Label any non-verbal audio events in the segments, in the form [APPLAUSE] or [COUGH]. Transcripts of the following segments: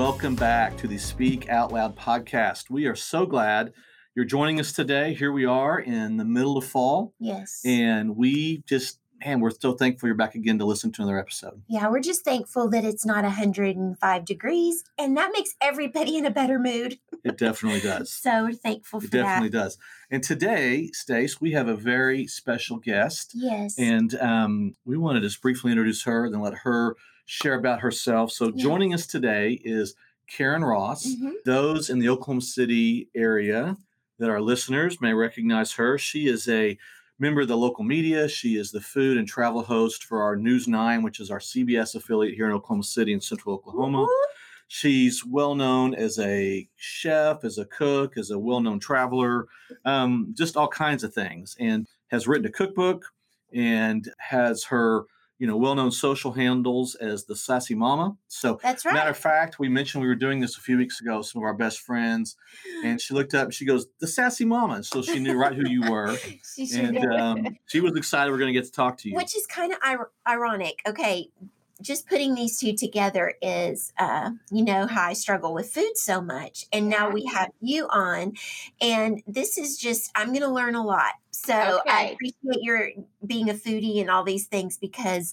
Hey, everyone, and welcome back to the Speak Out Loud podcast. We are so glad you're joining us today. Here we are in the middle of fall. Yes. And we just, man, we're so thankful you're back again to listen to another episode. Yeah, we're just thankful that it's not 105 degrees, and that makes everybody in a better mood. [LAUGHS] It definitely does. so we're thankful it for definitely that. does. And today, Stace, we have a very special guest. Yes. And um, we want to just briefly introduce her, then let her share about herself. So, Yeah. joining us today is Karen Ross. Mhm. Those in the Oklahoma City area that are listeners may recognize her. She is a member of the local media. She is the food and travel host for our News 9, which is our CBS affiliate here in Oklahoma City in central Oklahoma. Woo-hoo. She's well known as a chef, as a cook, as a well known traveler, um, just all kinds of things, and has written a cookbook and has her you know well known social handles as the Sassy Mama. So That's right. Matter of fact, we mentioned we were doing this a few weeks ago, some of our best friends, and she looked up and she goes, The Sassy Mama. And so she knew right who you were. [LAUGHS] she And um, she was excited we're going to get to talk to you. Which is kind of ir- ironic. Okay, just putting these two together is, uh, you know, how I struggle with food so much. And now we have you on. And this is just, I'm going to learn a lot. So I Okay. appreciate your being a foodie and all these things because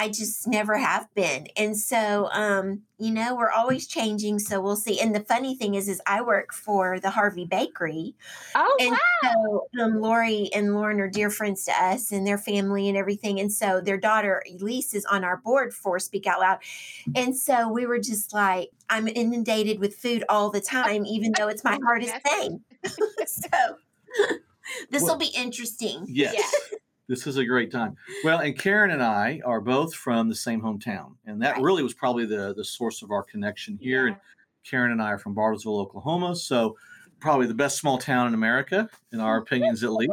I just never have been. And so, um, you know, we're always changing. So we'll see. And the funny thing is, is I work for the Harvey Bakery. Oh And wow! so um, Lori and Lauren are dear friends to us and their family and everything. And so their daughter Elise is on our board for Speak Out Loud. And so we were just like, I'm inundated with food all the time, even though it's my [LAUGHS] hardest thing. [LAUGHS] so [LAUGHS] this will Well- be interesting. yes. Yeah. This is a great time. Well, and Karen and I are both from the same hometown. And that Right. really was probably the, the source of our connection here. Yeah. And Karen and I are from Bartlesville, Oklahoma. So probably the best small town in America, in our [LAUGHS] opinions at least.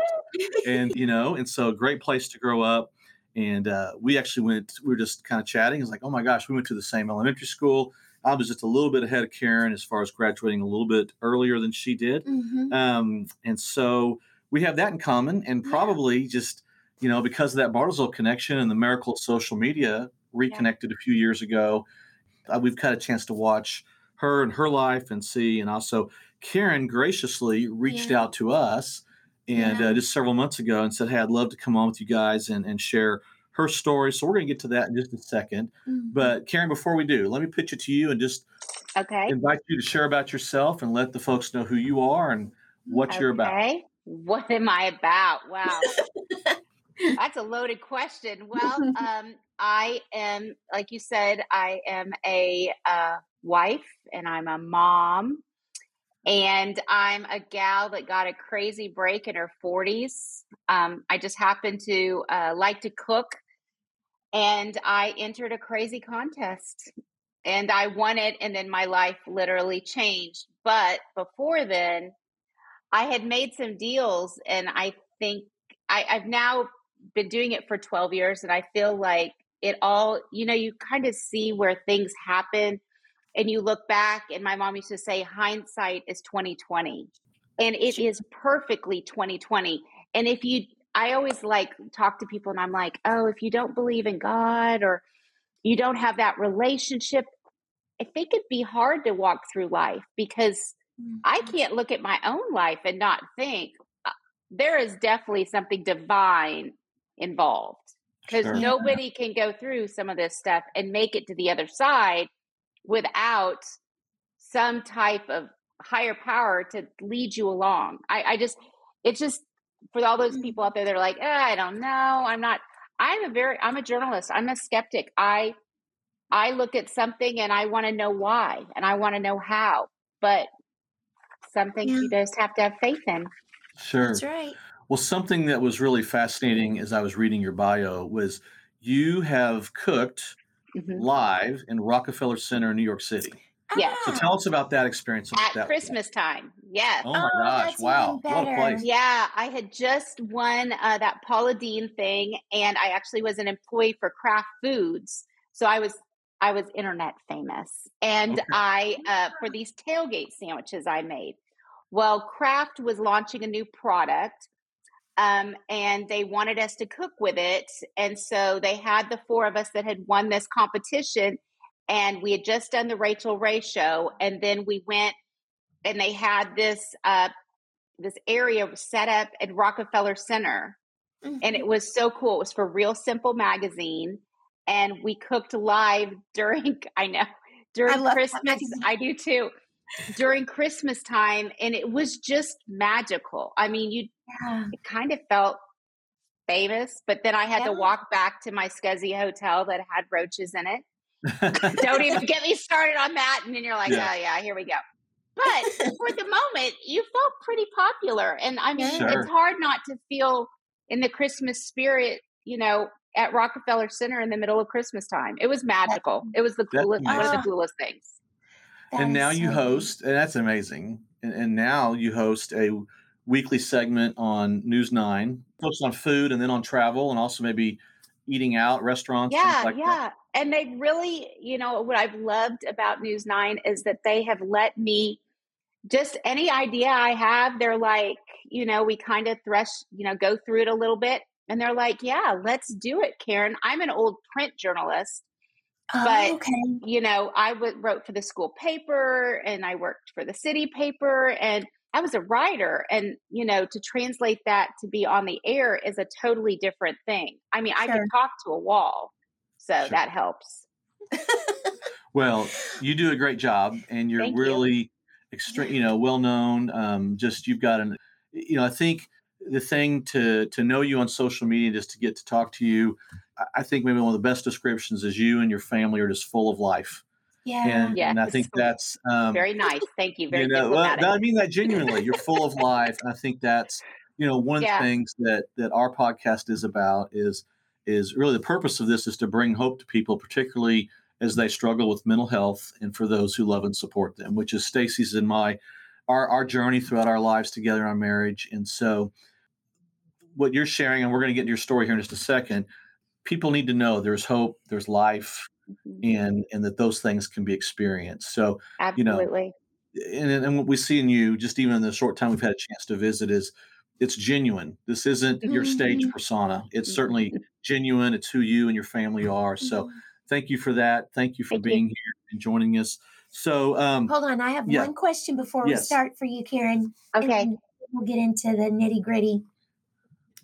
and you know, and so great place to grow up. And uh, we actually went. We were just kind of chatting. It's like, oh my gosh, we went to the same elementary school. I was just a little bit ahead of Karen as far as graduating a little bit earlier than she did. Mhm. Um, and so we have that in common, and Yeah. probably just you know because of that Bartlesville connection and the miracle of social media reconnected a few years ago. Uh, we've got a chance to watch her and her life and see, and also Karen graciously reached Yeah. out to us and Yeah. uh, just several months ago and said, "Hey, I'd love to come on with you guys and, and share her story." So we're going to get to that in just a second. Mhm. But Karen, before we do, let me pitch it to you and just Okay. invite you to share about yourself and let the folks know who you are and what you're about. What am I about? Wow. [LAUGHS] That's a loaded question. Well, [LAUGHS] um, I am, like you said, I am a uh, wife and I'm a mom. And I'm a gal that got a crazy break in her 40s. Um, I just happen to uh, like to cook. And I entered a crazy contest and I won it. And then my life literally changed. But before then, I had made some deals. And I think I, I've now been doing it for 12 years. And I feel like it all, you know, you kind of see where things happen and you look back. And my mom used to say, hindsight is 2020. And it is perfectly 2020. And if you, I always like talk to people and I'm like, oh, if you don't believe in God or you don't have that relationship, I think it'd be hard to walk through life because I can't look at my own life and not think uh, there is definitely something divine involved because Sure. nobody can go through some of this stuff and make it to the other side without some type of higher power to lead you along. I, I just, it's just for all those people out there that are like, eh, I don't know, I'm not. I'm a very, I'm a journalist. I'm a skeptic. I, I look at something and I want to know why and I want to know how. But some things Yeah. you just have to have faith in. Sure. That's right. Well, something that was really fascinating as I was reading your bio was you have cooked Mhm. live in Rockefeller Center in New York City. Yeah. So Ah, tell us about that experience. At that was. Christmas time. Yes. Oh my Oh, gosh! Wow, what a place! Yeah, I had just won uh, that Paula Deen thing, and I actually was an employee for Kraft Foods, so I was I was internet famous, and Okay. I uh, for these tailgate sandwiches I made. Well, Kraft was launching a new product, um, and they wanted us to cook with it, and so they had the four of us that had won this competition, and we had just done the Rachael Ray show, and then we went and they had this uh, this area set up at Rockefeller Center, mm-hmm. and it was so cool. It was for Real Simple magazine, and we cooked live [LAUGHS] during. I know during I Christmas. I do too. During Christmas time, and it was just magical. I mean, you yeah. it kind of felt famous, but then I had yeah. to walk back to my scuzzy hotel that had roaches in it. [LAUGHS] Don't even get me started on that. And then you're like, yeah. oh yeah, here we go. But [LAUGHS] for the moment, you felt pretty popular. And I mean, sure. it's hard not to feel in the Christmas spirit, you know, at Rockefeller Center in the middle of Christmas time. It was magical. It was the coolest, one of the oh. coolest things. That and now so you host, and that's amazing. And, and, now you host a weekly segment on News Nine, focused on food and then on travel, and also maybe eating out, restaurants. Yeah, like yeah. That. And they really, you know, what I've loved about News Nine is that they have let me just any idea I have, they're like, you know, we kind of thresh, you know, go through it a little bit. And they're like, yeah, let's do it, Karen. I'm an old print journalist. Oh, but okay. you know, I w- wrote for the school paper and I worked for the city paper and I was a writer and you know to translate that to be on the air is a totally different thing. I mean, sure. I can talk to a wall. So sure. that helps. well, you do a great job and you're Thank really you extreme, you know, well known. Um, just you've got an, you know, I think the thing to to know you on social media, just to get to talk to you, I think maybe one of the best descriptions is you and your family are just full of life. Yeah, and, yeah, and I think that's um, very nice. Thank you. Very you know, well, I mean that genuinely. You're full of life, and I think that's you know one of yeah. the things that that our podcast is about is is really the purpose of this is to bring hope to people, particularly as they struggle with mental health and for those who love and support them, which is Stacy's and my our our journey throughout our lives together on marriage. And so what you're sharing, and we're going to get into your story here in just a second, people need to know there's hope, there's life, mm-hmm. and and that those things can be experienced. So absolutely. You know, and, and what we see in you, just even in the short time we've had a chance to visit, is it's genuine. This isn't your stage mm-hmm. persona. It's certainly mm-hmm. genuine. It's who you and your family are. So mm-hmm thank you for that. Thank you for thank being you. here and joining us. So, um, hold on, I have yeah. one question before yes. we start for you, Karen. Okay, we'll get into the nitty gritty.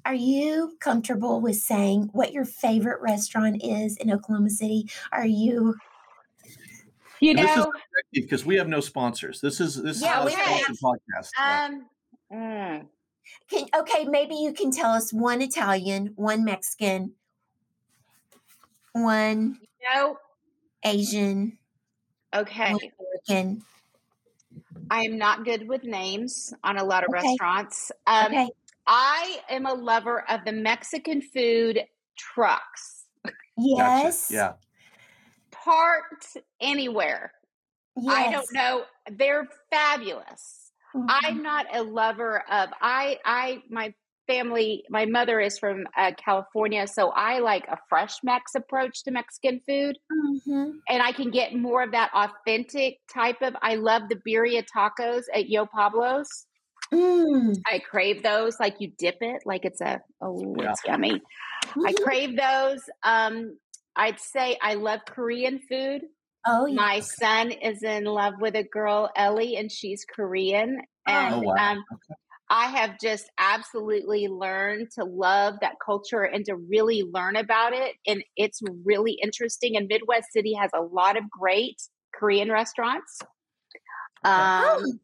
Are you comfortable with saying what your favorite restaurant is in Oklahoma City? Are you? You know, because we have no sponsors. This is this yeah, is a podcast. Um, mm. can, okay, maybe you can tell us one Italian, one Mexican, one no. Asian. Okay. American. I am not good with names on a lot of okay. restaurants. Um, okay. I am a lover of the Mexican food trucks. Yes. Gotcha. Yeah. Parked anywhere. Yes. I don't know. They're fabulous. Mm-hmm. I'm not a lover of I I my family, my mother is from uh, California, so I like a fresh Mex approach to Mexican food, mm-hmm. and I can get more of that authentic type of. I love the birria tacos at Yo Pablo's. Mm. I crave those. Like you dip it, like it's a oh, yeah. it's yummy. Mm-hmm. I crave those. Um, I'd say I love Korean food. Oh, yes. my son is in love with a girl, Ellie, and she's Korean. Oh, and oh, wow. um, okay. I have just absolutely learned to love that culture and to really learn about it. And it's really interesting. And Midwest City has a lot of great Korean restaurants. Um,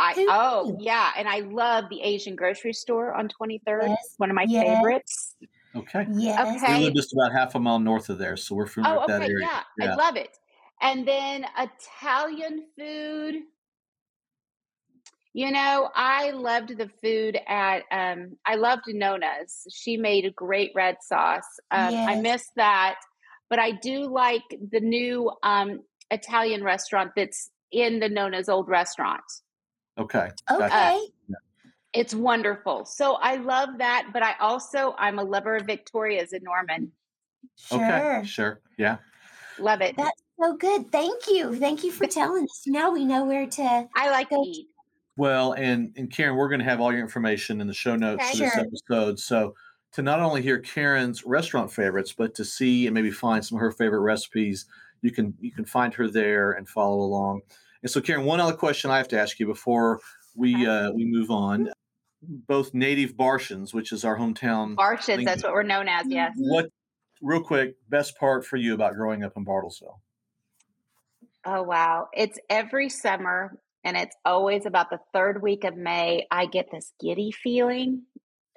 I oh yeah, and I love the Asian grocery store on 23rd. Yes. One of my yes. favorites. Okay. Yes. Okay. We live just about half a mile north of there, so we're familiar oh, with that area. Yeah. yeah, I love it. And then Italian food. You know, I loved the food at um I loved Nonna's. She made a great red sauce. Um yes. I miss that, but I do like the new um Italian restaurant that's in the Nonna's old restaurant. Okay. Okay. Uh, it's wonderful. So I love that, but I also I'm a lover of Victoria's in Norman. Sure. Okay. Sure. Yeah. Love it. That's so good. Thank you. Thank you for telling us. Now we know where to I like to eat. Well, and and Karen, we're going to have all your information in the show notes okay, for this sure. episode. So to not only hear Karen's restaurant favorites, but to see and maybe find some of her favorite recipes, you can you can find her there and follow along. And so, Karen, one other question I have to ask you before we uh, we move on. Both native Bartians, which is our hometown. Bartians, that's what we're known as. Yes. What, real quick, best part for you about growing up in Bartlesville? Oh wow, it's every summer, and it's always about the third week of May. I get this giddy feeling,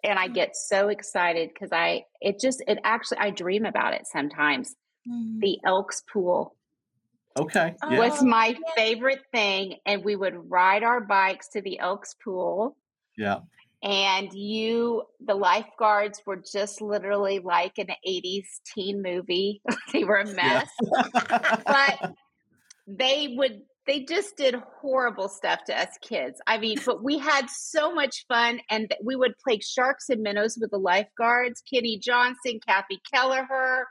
and I get so excited because I it just it actually I dream about it sometimes. Mm. The Elks Pool Okay. Yeah. Was oh, my favorite thing. And we would ride our bikes to the Elks Pool. Yeah. And you, the lifeguards were just literally like an 80s teen movie. [LAUGHS] they were a mess. Yeah. but [LAUGHS] they would, they just did horrible stuff to us kids. I mean, but we had so much fun and we would play sharks and minnows with the lifeguards, Kitty Johnson, Kathy Kelleher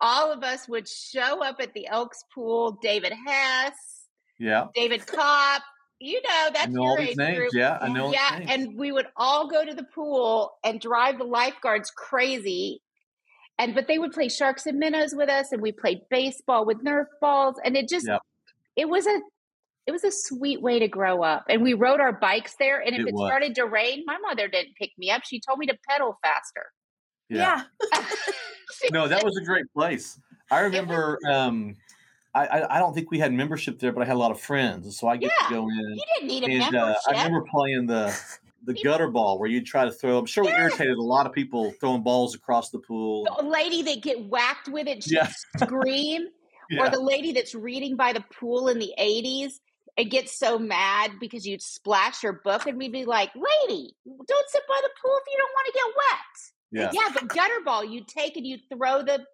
all of us would show up at the Elks pool. David Hess, yeah, David Kopp. You know that's know your age names. group. Yeah, I know. Yeah, and we would all go to the pool and drive the lifeguards crazy. And but they would play sharks and minnows with us, and we played baseball with Nerf balls, and it just yep. it was a it was a sweet way to grow up. And we rode our bikes there. And if it, it started to rain, my mother didn't pick me up. She told me to pedal faster. Yeah. yeah. [LAUGHS] no, that was a great place. I remember. Um, I, I don't think we had membership there, but I had a lot of friends, so I get yeah, to go in. You didn't need a and, membership. Uh, I remember playing the the gutter ball where you'd try to throw. I'm sure we irritated a lot of people throwing balls across the pool. The lady that get whacked with it, yeah. [LAUGHS] scream, yeah. or the lady that's reading by the pool in the 80s and gets so mad because you'd splash her book, and we'd be like, "Lady, don't sit by the pool if you don't want to get wet." Yeah. Yeah, but gutter ball, you take and you throw the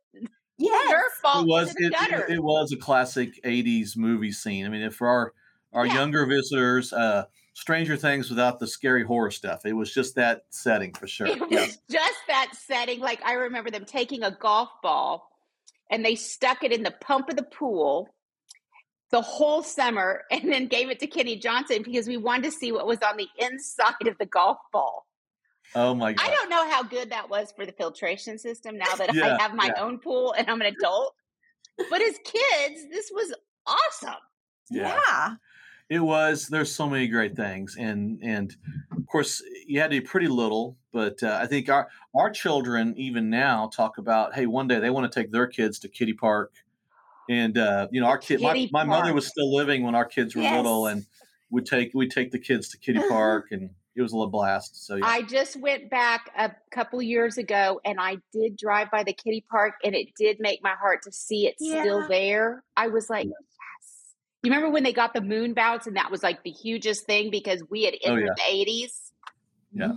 yes. Nerf ball it was, into the it, gutter. It, it, was a classic 80s movie scene. I mean, if for our, our yeah. younger visitors, uh, Stranger Things without the scary horror stuff. It was just that setting for sure. It was just that setting. Like I remember them taking a golf ball and they stuck it in the pump of the pool the whole summer and then gave it to Kenny Johnson because we wanted to see what was on the inside of the golf ball. Oh my god! I don't know how good that was for the filtration system. Now that yeah, I have my yeah. own pool and I'm an adult, but as kids, this was awesome. Yeah. yeah. It was. There's so many great things, and and of course you had to be pretty little, but uh, I think our our children even now talk about, hey, one day they want to take their kids to Kiddie Park, and uh, you know our kid, my, my mother was still living when our kids were yes. little, and would take we take the kids to Kiddie Park and it was a little blast. So yeah. I just went back a couple years ago and I did drive by the Kiddie Park and it did make my heart to see it yeah. still there. I was like, yes. You remember when they got the moon bounce and that was like the hugest thing because we had entered oh, yeah. the 80s? Yeah.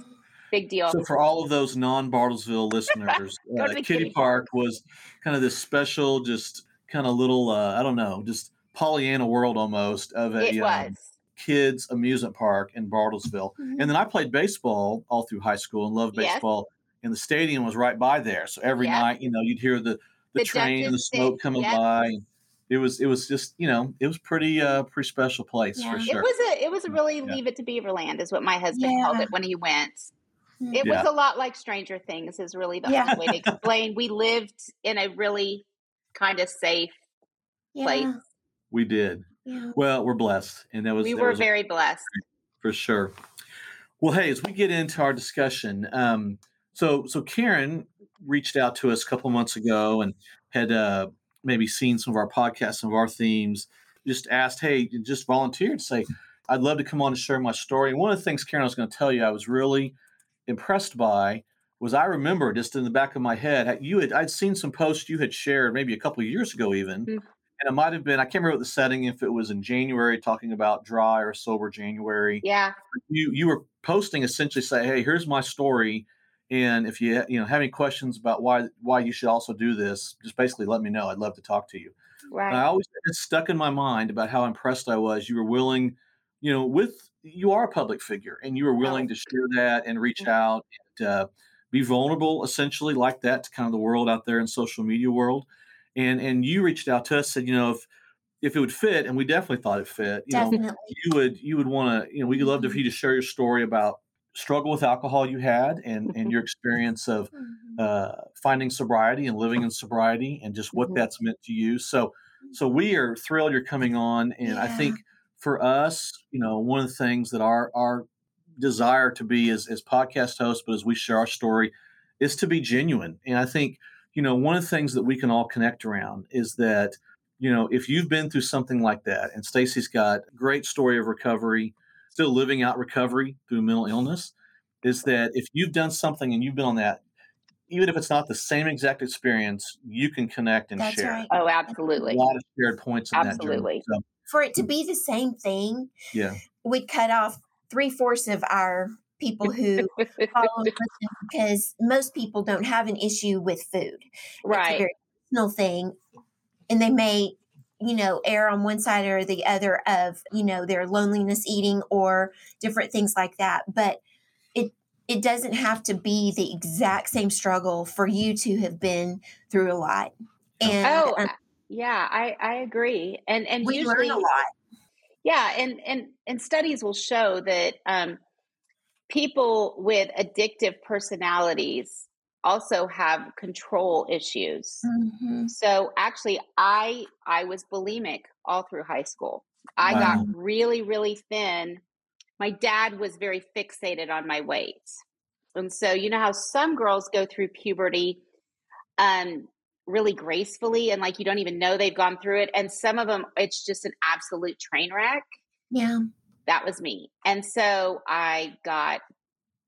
Big deal. So for all of those non-Bartlesville listeners, [LAUGHS] uh, Kiddie, Kiddie Park, Park was kind of this special, just kind of little, uh, I don't know, just Pollyanna world almost of a it um, was kids amusement park in Bartlesville. Mm-hmm. And then I played baseball all through high school and loved baseball. Yes. And the stadium was right by there. So every night, you know, you'd hear the the, the train and the smoke coming yep. by. It was it was just, you know, it was pretty uh pretty special place yeah. for sure. It was a it was a really yeah. leave it to Beaverland is what my husband yeah. called it when he went. It was a lot like Stranger Things is really the yeah. way to [LAUGHS] explain. We lived in a really kind of safe place. We did. Well, we're blessed, and that was we were was very blessed for sure. Well, hey, as we get into our discussion, um, so so Karen reached out to us a couple months ago and had uh, maybe seen some of our podcasts, some of our themes. Just asked, hey, just volunteered to say, I'd love to come on and share my story. And one of the things, Karen, I was going to tell you, I was really impressed by was I remember just in the back of my head, you had I'd seen some posts you had shared maybe a couple of years ago, even, mm-hmm and it might have been I can't remember what the setting if it was in January talking about dry or sober January. Yeah. You you were posting essentially say, hey, here's my story, and if you you know have any questions about why why you should also do this, just basically let me know. I'd love to talk to you. Right. And I always stuck in my mind about how impressed I was. You were willing, you know, with you are a public figure, and you were willing to share that and reach mm-hmm. out and uh, be vulnerable, essentially like that to kind of the world out there in social media world and and you reached out to us said you know if if it would fit and we definitely thought it fit you definitely. know you would you would want to you know we'd love mm-hmm. for you to share your story about struggle with alcohol you had and and mm-hmm. your experience of mm-hmm. uh, finding sobriety and living in sobriety and just what mm-hmm. that's meant to you so so we are thrilled you're coming on, and yeah. I think for us, you know, one of the things that our our desire to be as, as podcast hosts, but as we share our story, is to be genuine. And I think, you know, one of the things that we can all connect around is that, you know, if you've been through something like that, and Stacy's got great story of recovery, still living out recovery through mental illness, is that if you've done something and you've been on that, even if it's not the same exact experience, you can connect and That's share. Right. Oh, absolutely. A lot of shared points in absolutely. that journey. So, For it to hmm. be the same thing, yeah, we'd cut off three fourths of our people who follow [LAUGHS] and listen because most people don't have an issue with food. Right. It's a very personal thing. And they may, you know, err on one side or the other of, you know, their loneliness eating or different things like that. But it it doesn't have to be the exact same struggle for you to have been through a lot. And oh, um, yeah, I, I agree. And and we usually learn a lot. Yeah, and and and studies will show that um, people with addictive personalities also have control issues. Mm-hmm. So actually, I I was bulimic all through high school. I Wow. got really really thin. My dad was very fixated on my weight, and so you know how some girls go through puberty. Um, really gracefully and like you don't even know they've gone through it and some of them it's just an absolute train wreck Yeah. That was me and so i got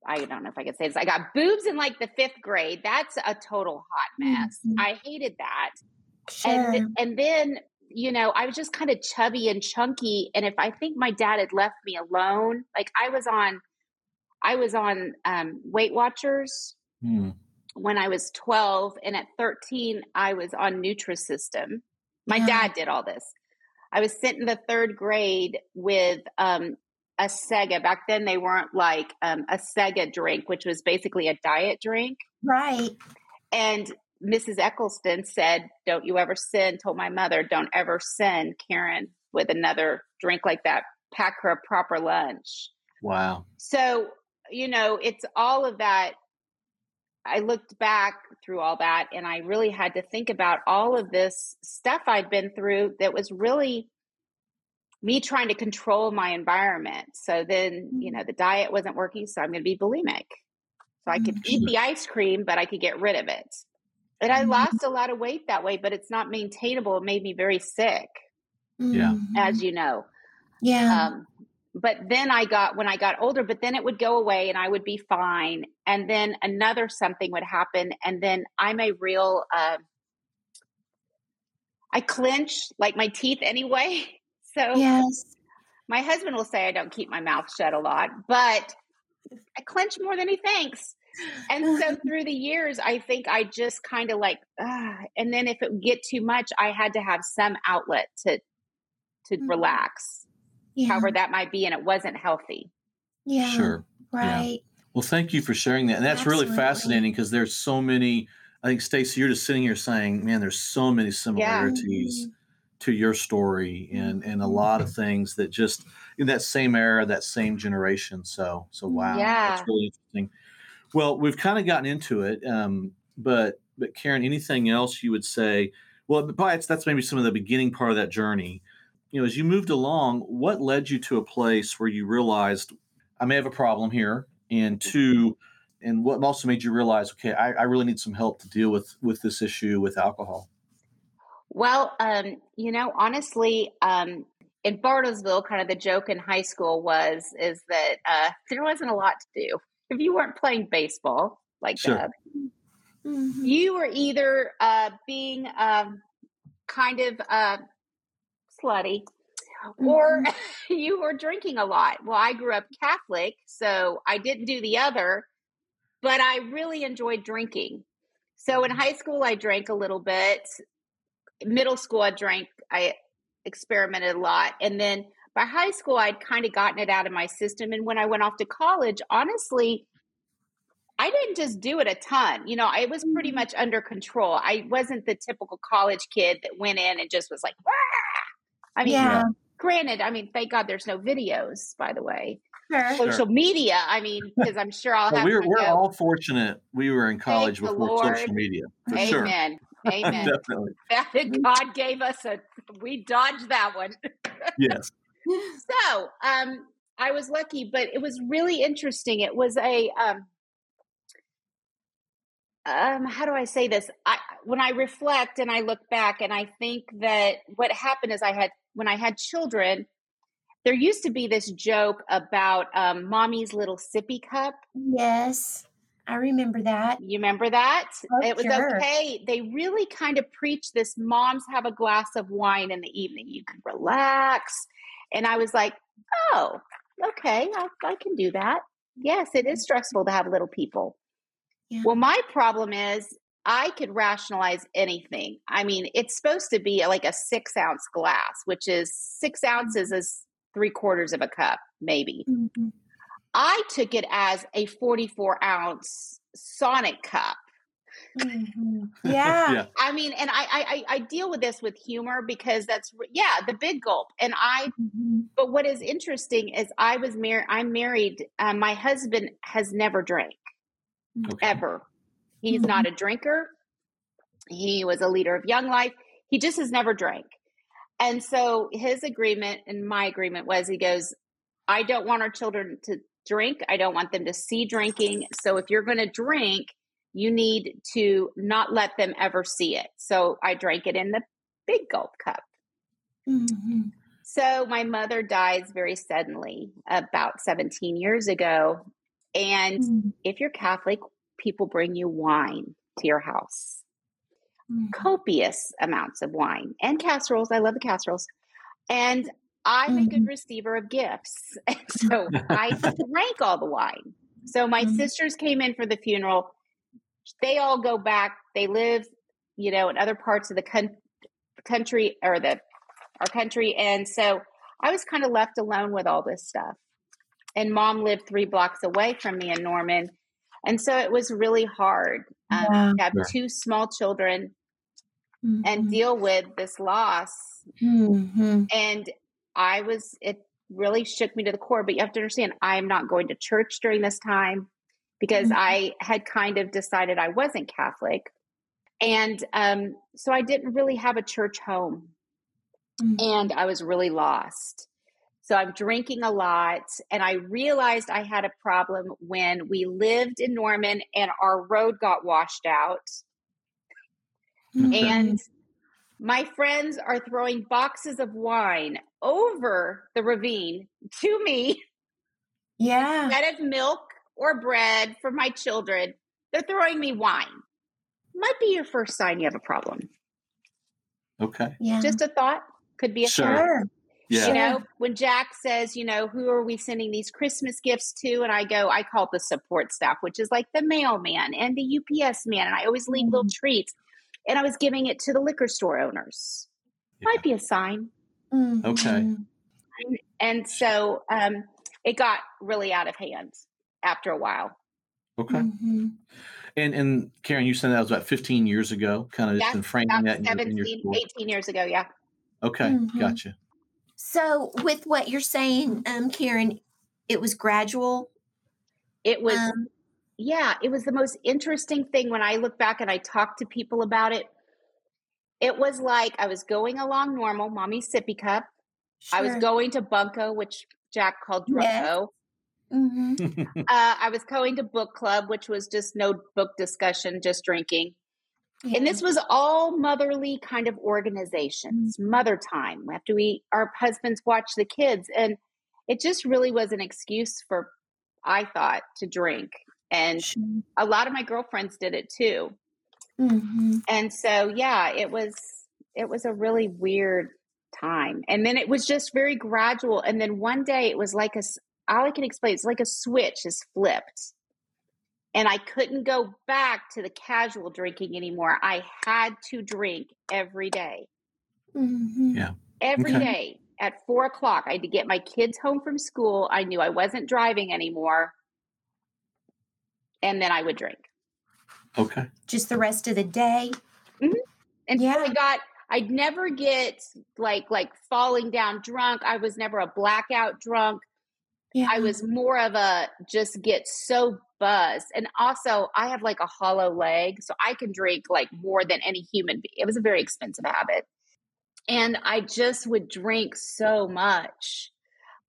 i don't know if i could say this i got boobs in like the fifth grade that's a total hot mess Mhm. i hated that Sure. and and then you know i was just kind of chubby and chunky and if i think my dad had left me alone like i was on i was on um, weight watchers Hmm. when I was 12 and at 13 I was on Nutrisystem. My Yeah. dad did all this. I was sent in the 3rd grade with um a Sego. Back then they weren't like um, a Sego drink, which was basically a diet drink. right. And Mrs. Eccleston said, "Don't you ever send." Told my mother, "Don't ever send Karen with another drink like that. Pack her a proper lunch." Wow. So, you know, it's all of that. I looked back through all that and I really had to think about all of this stuff I'd been through that was really me trying to control my environment. So then, you know, the diet wasn't working, so I'm going to be bulimic. So I could eat the ice cream, but I could get rid of it. And I Mhm. lost a lot of weight that way, but it's not maintainable. It made me very sick, Yeah. As you know. yeah. Um, but then I got when I got older, but then it would go away and I would be fine. And then another something would happen, and then I'm a real. Uh, I clench like my teeth anyway. [LAUGHS] So yes. my husband will say I don't keep my mouth shut a lot, but I clench more than he thinks. And so [LAUGHS] through the years, I think I just kind of like, ah, and then if it would get too much, I had to have some outlet to to Mhm. relax Yeah. however that might be, and it wasn't healthy. yeah. Sure. Right. Well, thank you for sharing that. And that's really fascinating because there's so many. I think, Stacy, you're just sitting here saying, man, there's so many similarities Mhm. to your story and, and a lot of things that just in that same era, that same generation. So, so wow. Yeah. That's really interesting. Well, we've kind of gotten into it. Um, but, but Karen, anything else you would say? Well, but it's, that's maybe some of the beginning part of that journey. You know, as you moved along, what led you to a place where you realized I may have a problem here, and two, and what also made you realize, okay, I, I really need some help to deal with with this issue with alcohol. Well, um, you know, honestly, um, in Bartlesville, kind of the joke in high school was is that uh, there wasn't a lot to do if you weren't playing baseball like Sure. that. Mhm. You were either uh, being um, kind of uh, slutty, or mm-hmm. [LAUGHS] you were drinking a lot. Well, I grew up Catholic, so I didn't do the other, but I really enjoyed drinking. So in mm-hmm. high school, I drank a little bit. Middle school, I drank, I experimented a lot. And then by high school, I'd kind of gotten it out of my system. And when I went off to college, honestly, I didn't just do it a ton. You know, I was pretty mm-hmm. much under control. I wasn't the typical college kid that went in and just was like! I mean, Yeah. granted, I mean, thank God there's no videos, by the way. Sure. Sure. Social media, I mean, because I'm sure I'll But have we're to we're go. all fortunate we were in college the before social media for sure. Amen. Amen. Definitely. [LAUGHS] That God gave us a, we dodged that one. Yes. [LAUGHS] so, um, I was lucky, but it was really interesting. It was a, um, um, how do I say this? I when I reflect and I look back, and I think that what happened is I had when I had children, there used to be this joke about um, mommy's little sippy cup. Yes, I remember that. You remember that? Oh, it was sure. okay. They really kind of preached this moms have a glass of wine in the evening. You can relax. And I was like, oh, okay, I, I can do that. Yes, it is stressful to have little people. Yeah. Well, my problem is I could rationalize anything. I mean, it's supposed to be like a six ounce glass, which is six ounces is three quarters of a cup, maybe. Mhm. I took it as a 44 ounce Sonic cup. Mhm. [LAUGHS] Yeah. yeah. I mean, and I, I I- I deal with this with humor because that's yeah the big gulp. And I, Mhm. but what is interesting is I was married. I'm married. Um, my husband has never drank Okay. ever. He's not a drinker. He was a leader of Young Life. He just has never drank. And so his agreement and my agreement was he goes, I don't want our children to drink. I don't want them to see drinking. So if you're going to drink, you need to not let them ever see it. So I drank it in the big gulp cup. Mhm. So my mother dies very suddenly about 17 years ago. And Mhm. if you're Catholic, people bring you wine to your house. Mhm. Copious amounts of wine and casseroles. I love the casseroles. And I'm a good Mhm. receiver of gifts. [LAUGHS] And [LAUGHS] so I drank all the wine. So my Mhm. sisters came in for the funeral. They all go back. They live, you know, in other parts of the coun- country or the our country. And so I was kind of left alone with all this stuff. And mom lived three blocks away from me in Norman. And so it was really hard um, Yeah. to have Sure. two small children and Mhm. deal with this loss. Mhm. And I was, it really shook me to the core. But you have to understand, I'm not going to church during this time because Mhm. I had kind of decided I wasn't Catholic. And um, so I didn't really have a church home Mhm. and I was really lost. So I'm drinking a lot. And I realized I had a problem when we lived in Norman and our road got washed out. And my friends are throwing boxes of wine over the ravine to me yeah. instead of milk or bread for my children. They're throwing me wine. Might be your first sign you have a problem. Okay. Yeah. Just a thought. Could be a Sure. sign. Sure. Yeah. You know, when Jack says, you know, who are we sending these Christmas gifts to? And I go, I call it the support staff, which is like the mailman and the UPS man. And I always leave little Mm. treats. And I was giving it to the liquor store owners. Might be a sign. Okay. Mhm. And so um, it got really out of hand after a while. Okay. Mhm. And and Karen, you said that was about 15 years ago, kind of just in framing About that in your, in your 18 years ago. Yeah. Okay, Mhm. gotcha. So, with what you're saying, um, Karen, it was gradual. It was, Um, yeah, it was the most interesting thing when I look back and I talk to people about it. It was like I was going along normal, mommy's sippy cup. I was going to Bunko, which Jack called. Drunko. Mhm. Uh, I was going to book club, which was just no book discussion, just drinking. Yeah. And this was all motherly kind of organizations, mother time after we, our husbands watch the kids. And it just really was an excuse for, I thought, to drink. And Sure. a lot of my girlfriends did it too. Mhm. And so, yeah, it was, it was a really weird time. And then it was just very gradual. And then one day it was like a, s- all I can explain, it's like a switch is flipped. And I couldn't go back to the casual drinking anymore. I had to drink every day. Mhm. Yeah. Every day Okay. at four o'clock. I had to get my kids home from school. I knew I wasn't driving anymore. And then I would drink. okay. Just the rest of the day. And so Yeah. I got I'd never get like like falling down drunk. I was never a blackout drunk. Yeah. I was more of a just get so buzzed. And also, I have like a hollow leg, so I can drink like more than any human being. It was a very expensive habit. And I just would drink so much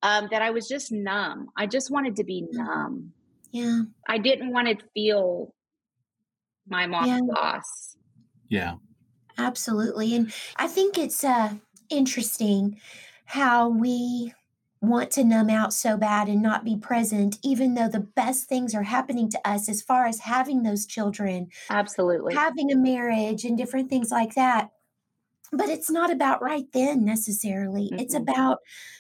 um, that I was just numb. I just wanted to be numb. Yeah. I didn't want to feel my mom's yeah. loss. Yeah. Absolutely. And I think it's uh, interesting how we want to numb out so bad and not be present, even though the best things are happening to us as far as having those children. Absolutely. Having a marriage and different things like that but it's not about right then necessarily. Mm-hmm. It's about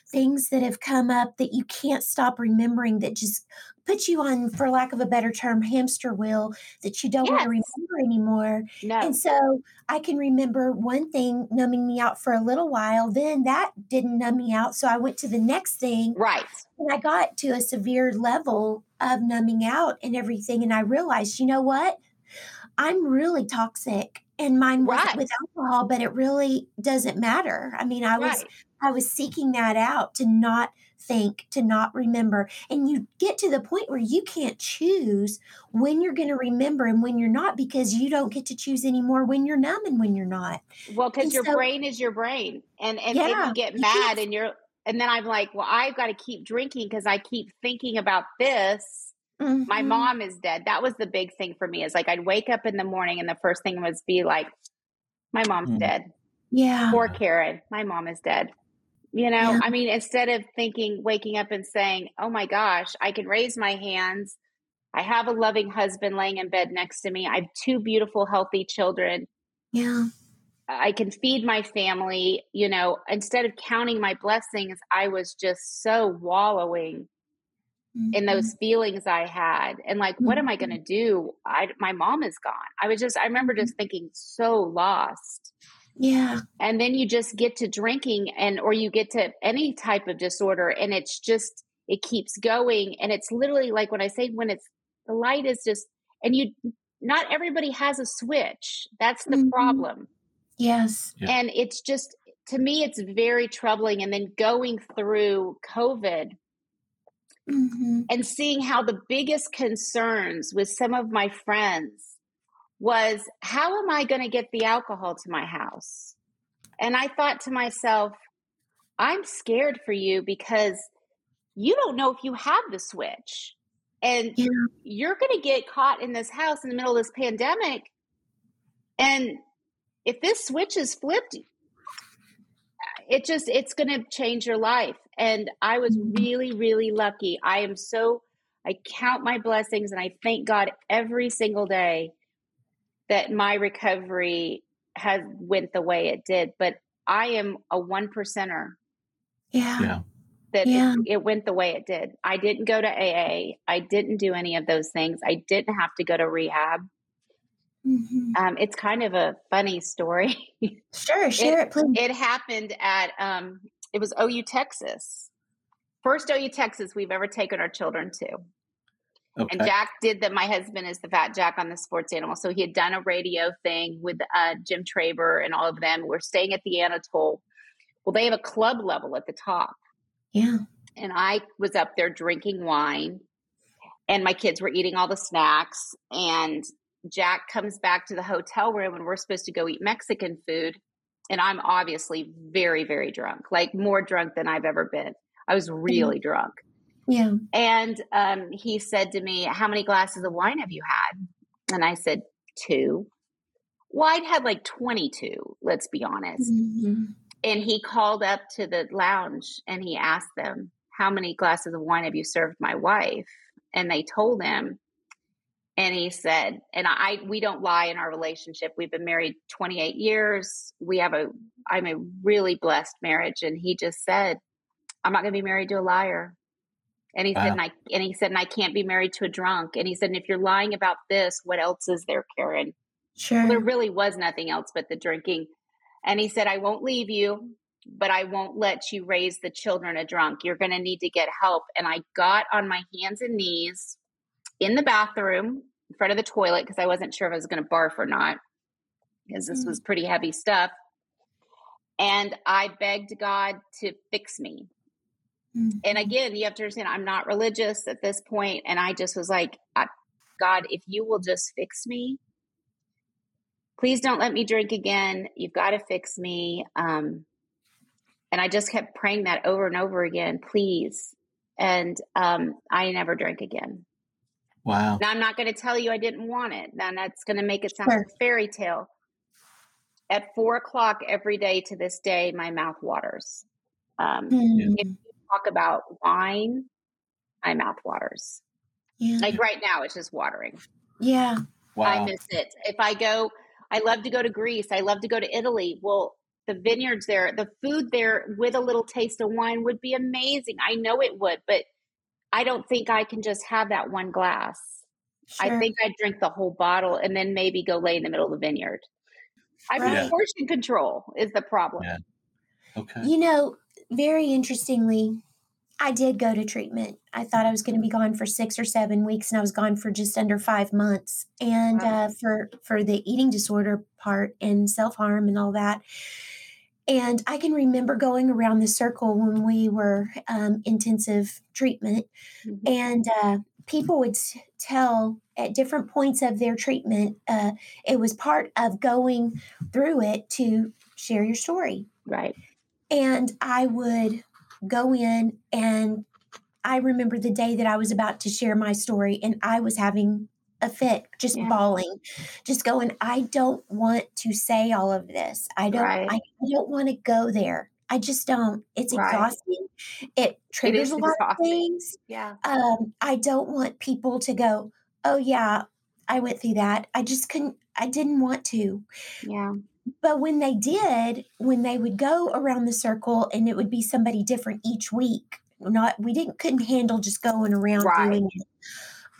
things that have come up that you can't stop remembering that just put you on, for lack of a better term, hamster wheel that you don't yes. want to remember anymore. No. And so I can remember one thing numbing me out for a little while. Then that didn't numb me out. So I went to the next thing. Right. And I got to a severe level of numbing out and everything. And I realized, you know what? I'm really toxic and mine wasn't right. with alcohol but it really doesn't matter i mean i right. was i was seeking that out to not think to not remember and you get to the point where you can't choose when you're going to remember and when you're not because you don't get to choose anymore when you're numb and when you're not well because your so, brain is your brain and and yeah, you get mad you and you're and then i'm like well i've got to keep drinking because i keep thinking about this Mm-hmm. My mom is dead. That was the big thing for me. Is like I'd wake up in the morning and the first thing was be like, my mom's mm-hmm. dead. Yeah. Poor Karen. My mom is dead. You know, yeah. I mean, instead of thinking, waking up and saying, oh my gosh, I can raise my hands. I have a loving husband laying in bed next to me. I have two beautiful, healthy children. Yeah. I can feed my family. You know, instead of counting my blessings, I was just so wallowing mm-hmm. in those feelings I had. And like, mm-hmm. what am I going to mm-hmm. do? I, my mom is gone. I was just, I remember just mm-hmm. thinking so lost. Yeah. And then you just get to drinking and, or you get to any type of disorder and it's just, it keeps going. And it's literally like when I say, when it's, the light is just, and you, not everybody has a switch. That's the mm-hmm. problem. Yes. Yeah. And it's just, to me, it's very troubling. And then going through COVID, mm-hmm. and seeing how the biggest concerns with some of my friends was how am I going to get the alcohol to my house? And I thought to myself, I'm scared for you because you don't know if you have the switch. And yeah. you're going to get caught in this house in the middle of this pandemic. And if this switch is flipped, it just it's going to change your life and i was really really lucky i am so i count my blessings and i thank god every single day that my recovery has went the way it did but i am a one percenter yeah, yeah. that yeah. It, it went the way it did i didn't go to aa i didn't do any of those things i didn't have to go to rehab Mm-hmm. Um, it's kind of a funny story. [LAUGHS] Sure, share it, it please. It happened at um, it was OU Texas, first OU Texas we've ever taken our children to. Okay. And Jack did that. My husband is the fat Jack on the sports animal. So he had done a radio thing with uh, Jim Traber and all of them. We're staying at the Anatole. Well, they have a club level at the top. Yeah. And I was up there drinking wine, and my kids were eating all the snacks. And Jack comes back to the hotel room and we're supposed to go eat Mexican food. And I'm obviously very, very drunk, like more drunk than I've ever been. I was really mm-hmm. drunk. Yeah. And um, he said to me, How many glasses of wine have you had? And I said, Two. Well, I'd had like 22, let's be honest. Mm-hmm. And he called up to the lounge and he asked them, How many glasses of wine have you served my wife? And they told him and he said and i we don't lie in our relationship. We've been married 28 years. We have a i'm a really blessed marriage. And he just said i'm not going to be married to a liar. And he wow. said and i and he said and i can't be married to a drunk. And he said and if you're lying about this what else is there karen? Sure. well, there really was nothing else but the drinking. And he said i won't leave you but I won't let you raise the children a drunk. You're going to need to get help. And I got on my hands and knees in the bathroom in front of the toilet because I wasn't sure if I was going to barf or not because this mm. was pretty heavy stuff. And I begged God to fix me. Mm-hmm. And again, you have to understand, I'm not religious at this point, and I just was like, God, if you will just fix me, please don't let me drink again. You've got to fix me. Um, and I just kept praying that over and over again, please. And um, I never drank again. Wow. Now, I'm not going to tell you I didn't want it. Then that's going to make it sound sure. like a fairy tale. At four o'clock every day to this day, my mouth waters. Um, mm. If you talk about wine, my mouth waters. Yeah. Like right now, it's just watering. Yeah. Wow. I miss it. If I go, I love to go to Greece. I love to go to Italy. Well, the vineyards there, the food there with a little taste of wine would be amazing. I know it would, but I don't think I can just have that one glass. Sure. I think I'd drink the whole bottle and then maybe go lay in the middle of the vineyard. I mean, right. portion control is the problem. Yeah. Okay. You know, very interestingly, I did go to treatment. I thought I was going to be gone for six or seven weeks, and I was gone for just under five months. And wow. uh, for for the eating disorder part and self harm and all that. And I can remember going around the circle when we were um, intensive treatment, mm-hmm. and uh, people would tell at different points of their treatment, uh, it was part of going through it to share your story. Right. And I would go in and I remember the day that I was about to share my story and I was having a fit, just yeah. bawling, just going, I don't want to say all of this. I don't right. I, I, don't want to go there. I just don't. It's right. exhausting. It triggers it a lot exhausting. of things. Yeah. Um, I don't want people to go, oh yeah, I went through that. I just couldn't I didn't want to. Yeah. But when they did, when they would go around the circle and it would be somebody different each week, not we didn't couldn't handle just going around right. doing it.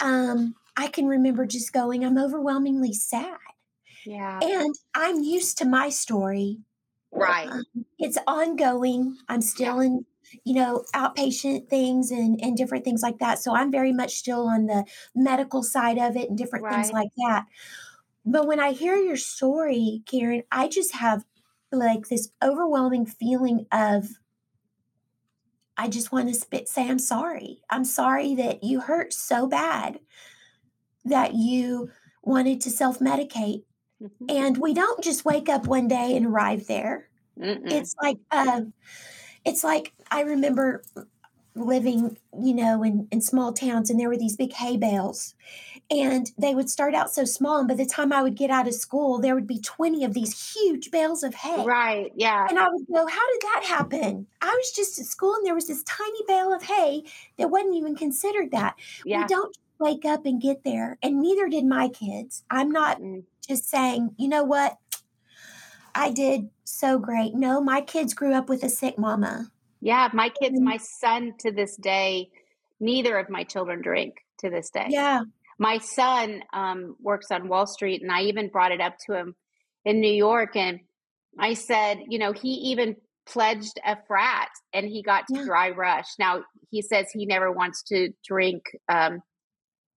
Um, I can remember just going, I'm overwhelmingly sad. Yeah. And I'm used to my story. Right. Um, it's ongoing. I'm still yeah. in, you know, outpatient things and, and different things like that. So I'm very much still on the medical side of it and different right. things like that. But when I hear your story, Karen, I just have like this overwhelming feeling of I just want to spit, say I'm sorry. I'm sorry that you hurt so bad that you wanted to self medicate. Mm-hmm. And we don't just wake up one day and arrive there. Mm-mm. It's like, uh, it's like I remember living, you know, in, in small towns, and there were these big hay bales, and they would start out so small. And by the time I would get out of school, there would be 20 of these huge bales of hay. Right. Yeah. And I would go, How did that happen? I was just at school and there was this tiny bale of hay that wasn't even considered that. Yeah. We don't wake up and get there. And neither did my kids. I'm not mm. just saying, you know what? I did so great. No, my kids grew up with a sick mama. Yeah, my kids, my son to this day, neither of my children drink to this day. Yeah my son um, works on Wall Street, and I even brought it up to him in New York, and I said, you know, he even pledged a frat, and he got to yeah. dry rush. Now he says he never wants to drink. Um,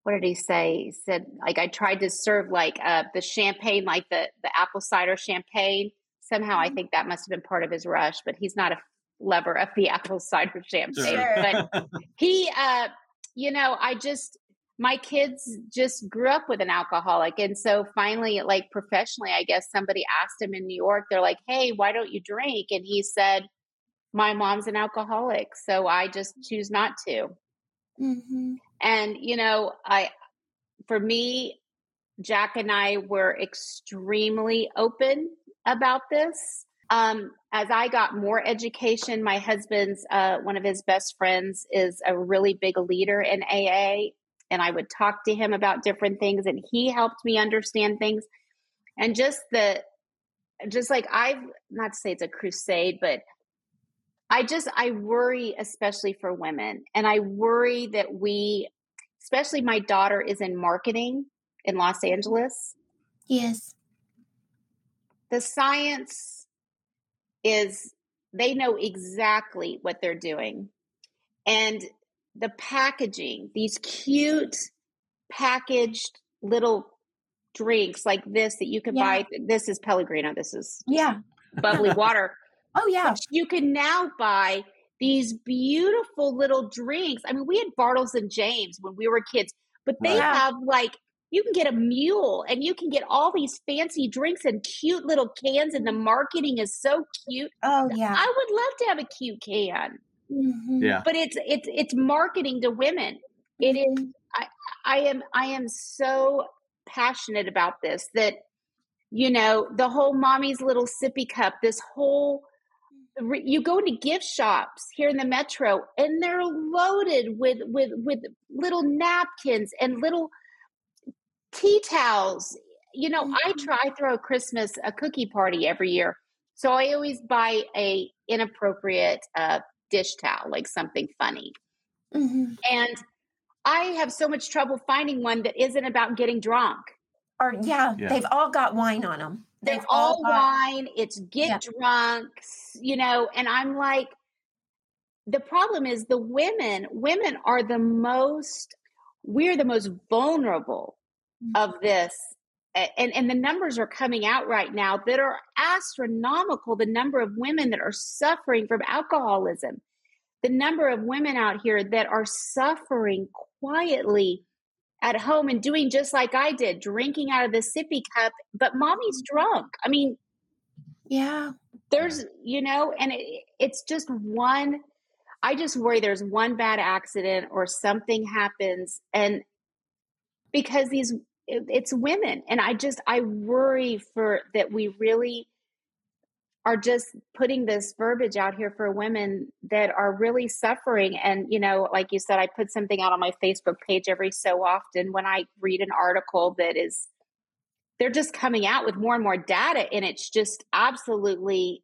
what did he say? He said, like, I tried to serve like uh, the champagne, like the the apple cider champagne. Somehow, I mm-hmm. think that must have been part of his rush, but he's not a lover of the [LAUGHS] apple cider champagne. Sure. But [LAUGHS] he, uh, you know, I just my kids just grew up with an alcoholic and so finally like professionally i guess somebody asked him in new york they're like hey why don't you drink and he said my mom's an alcoholic so i just choose not to mm-hmm. And you know i for me jack and i were extremely open about this um, as I got more education, my husband's uh, one of his best friends is a really big leader in AA, and I would talk to him about different things and he helped me understand things. And just the just like I've not to say it's a crusade, but I just I worry especially for women. And I worry that we especially my daughter is in marketing in Los Angeles. Yes. The science is they know exactly what they're doing. And the packaging, these cute packaged little drinks like this that you can yeah. buy. This is Pellegrino. This is yeah bubbly water. [LAUGHS] Oh yeah. But you can now buy these beautiful little drinks. I mean, we had Bartles and James when we were kids, but they Right. have like you can get a mule and you can get all these fancy drinks and cute little cans and the marketing is so cute. Oh yeah. I would love to have a cute can. Mhm. Yeah. But it's it's it's marketing to women. It is Mhm. I am I am so passionate about this that you know the whole mommy's little sippy cup this whole re- you go to gift shops here in the metro and they're loaded with with with little napkins and little tea towels you know i Mhm. try I throw a christmas a cookie party every year so i always buy a inappropriate uh, dish towel like something funny Mhm. and I have so much trouble finding one that isn't about getting drunk. Or yeah, Yeah. they've all got wine on them. They're They've all got wine, it's get Yeah. drunk, you know, and I'm like, the problem is the women, women are the most, we're the most vulnerable mm-hmm. of this. And, and the numbers are coming out right now that are astronomical. The number of women that are suffering from alcoholism, the number of women out here that are suffering quietly at home and doing just like I did, drinking out of the sippy cup, but mommy's mm. drunk. I mean, yeah. there's, you know, and it, it's just one. I just worry there's one bad accident or something happens, and because these, it, it's women, and I just I worry for that we really are just putting this verbiage out here for women that are really suffering. And, you know, like you said, I put something out on my Facebook page every so often when I read an article that is, they're just coming out with more and more data, and it's just absolutely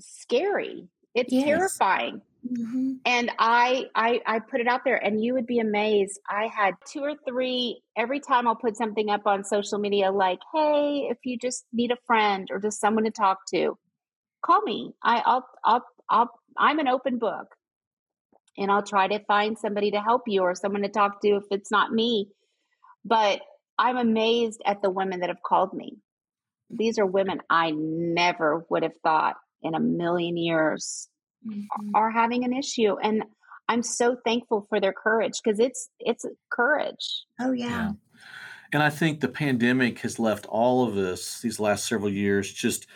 scary. It's Yes. terrifying Mhm. and I, I i put it out there and you would be amazed. I had two or three every time i'll put something up on social media like hey if you just need a friend or just someone to talk to call me. I, i'll i'll i'll i'm an open book and i'll try to find somebody to help you or someone to talk to if it's not me. But i'm amazed at the women that have called me. These are women i never would have thought in a million years Mhm. are having an issue and i'm so thankful for their courage because it's it's courage Oh yeah. Yeah. And I think the pandemic has left all of us these last several years just,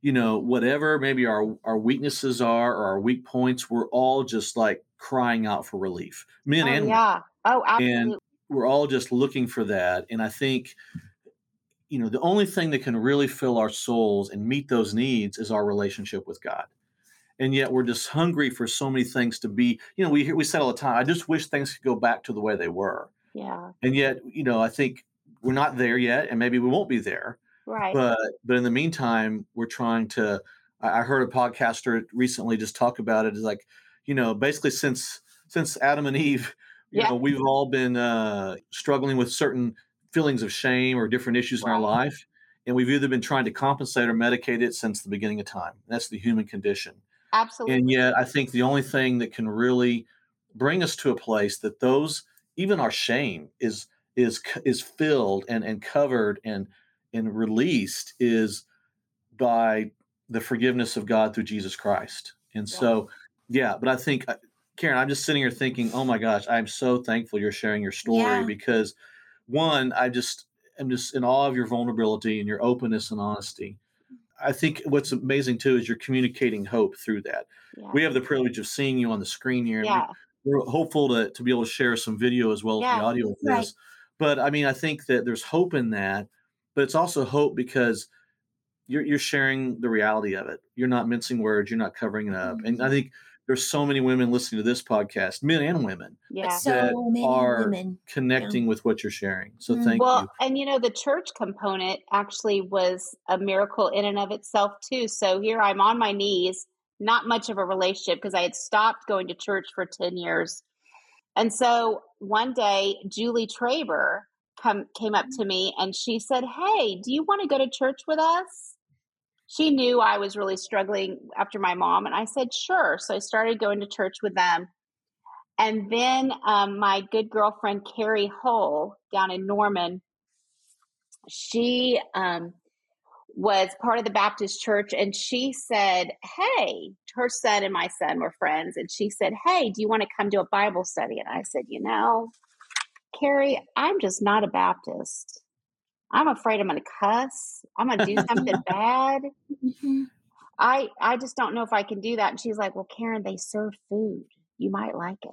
you know, whatever maybe our our weaknesses are or our weak points, we're all just like crying out for relief. Men oh and women. yeah oh absolutely And we're all just looking for that. And I think, you know, the only thing that can really fill our souls and meet those needs is our relationship with God. And yet we're just hungry for so many things to be, you know, we hear, we say all the time, I just wish things could go back to the way they were. yeah And yet, you know, I think we're not there yet, and maybe we won't be there. right But but in the meantime, we're trying to. I heard a podcaster recently just talk about it. Is like, you know, basically since since Adam and Eve, you Yeah. know, we've all been uh, struggling with certain feelings of shame or different issues in our life, and we've either been trying to compensate or medicate it since the beginning of time. That's the human condition. Absolutely And yet, I think the only thing that can really bring us to a place that those, even our shame, is is is filled and and covered and and released is by the forgiveness of God through Jesus Christ. And Yeah. so, yeah. But I think, uh, Karen, I'm just sitting here thinking, oh my gosh, I'm so thankful you're sharing your story Yeah. because, one, I just am just in awe of your vulnerability and your openness and honesty. I think what's amazing too is you're communicating hope through that. yeah We have the privilege of seeing you on the screen here. we- yeah We're hopeful to, to be able to share some video as well as the audio of Right. But I mean, I think that there's hope in that, but it's also hope because you're you're sharing the reality of it. You're not mincing words. You're not covering it up. Mm-hmm. And I think there's so many women listening to this podcast, men and women, yeah So that many are women. connecting with what you're sharing. So Mm. thank well you. and you know the church component actually was a miracle in and of itself too so here i'm on my knees not much of a relationship because i had stopped going to church for 10 years and so one day julie traber come came up to me and she said hey do you want to go to church with us she knew i was really struggling after my mom and i said sure so i started going to church with them and then um, my good girlfriend Carrie Hull down in Norman, she um, was part of the Baptist church, and she said, Hey, her son and my son were friends. And she said, Hey, do you want to come to a Bible study? And I said, You know, Carrie, I'm just not a Baptist. I'm afraid I'm going to cuss. I'm going to do something [LAUGHS] bad. Mm-hmm. I I just don't know if I can do that. And she's like, Well, Karen, they serve food. You might like it.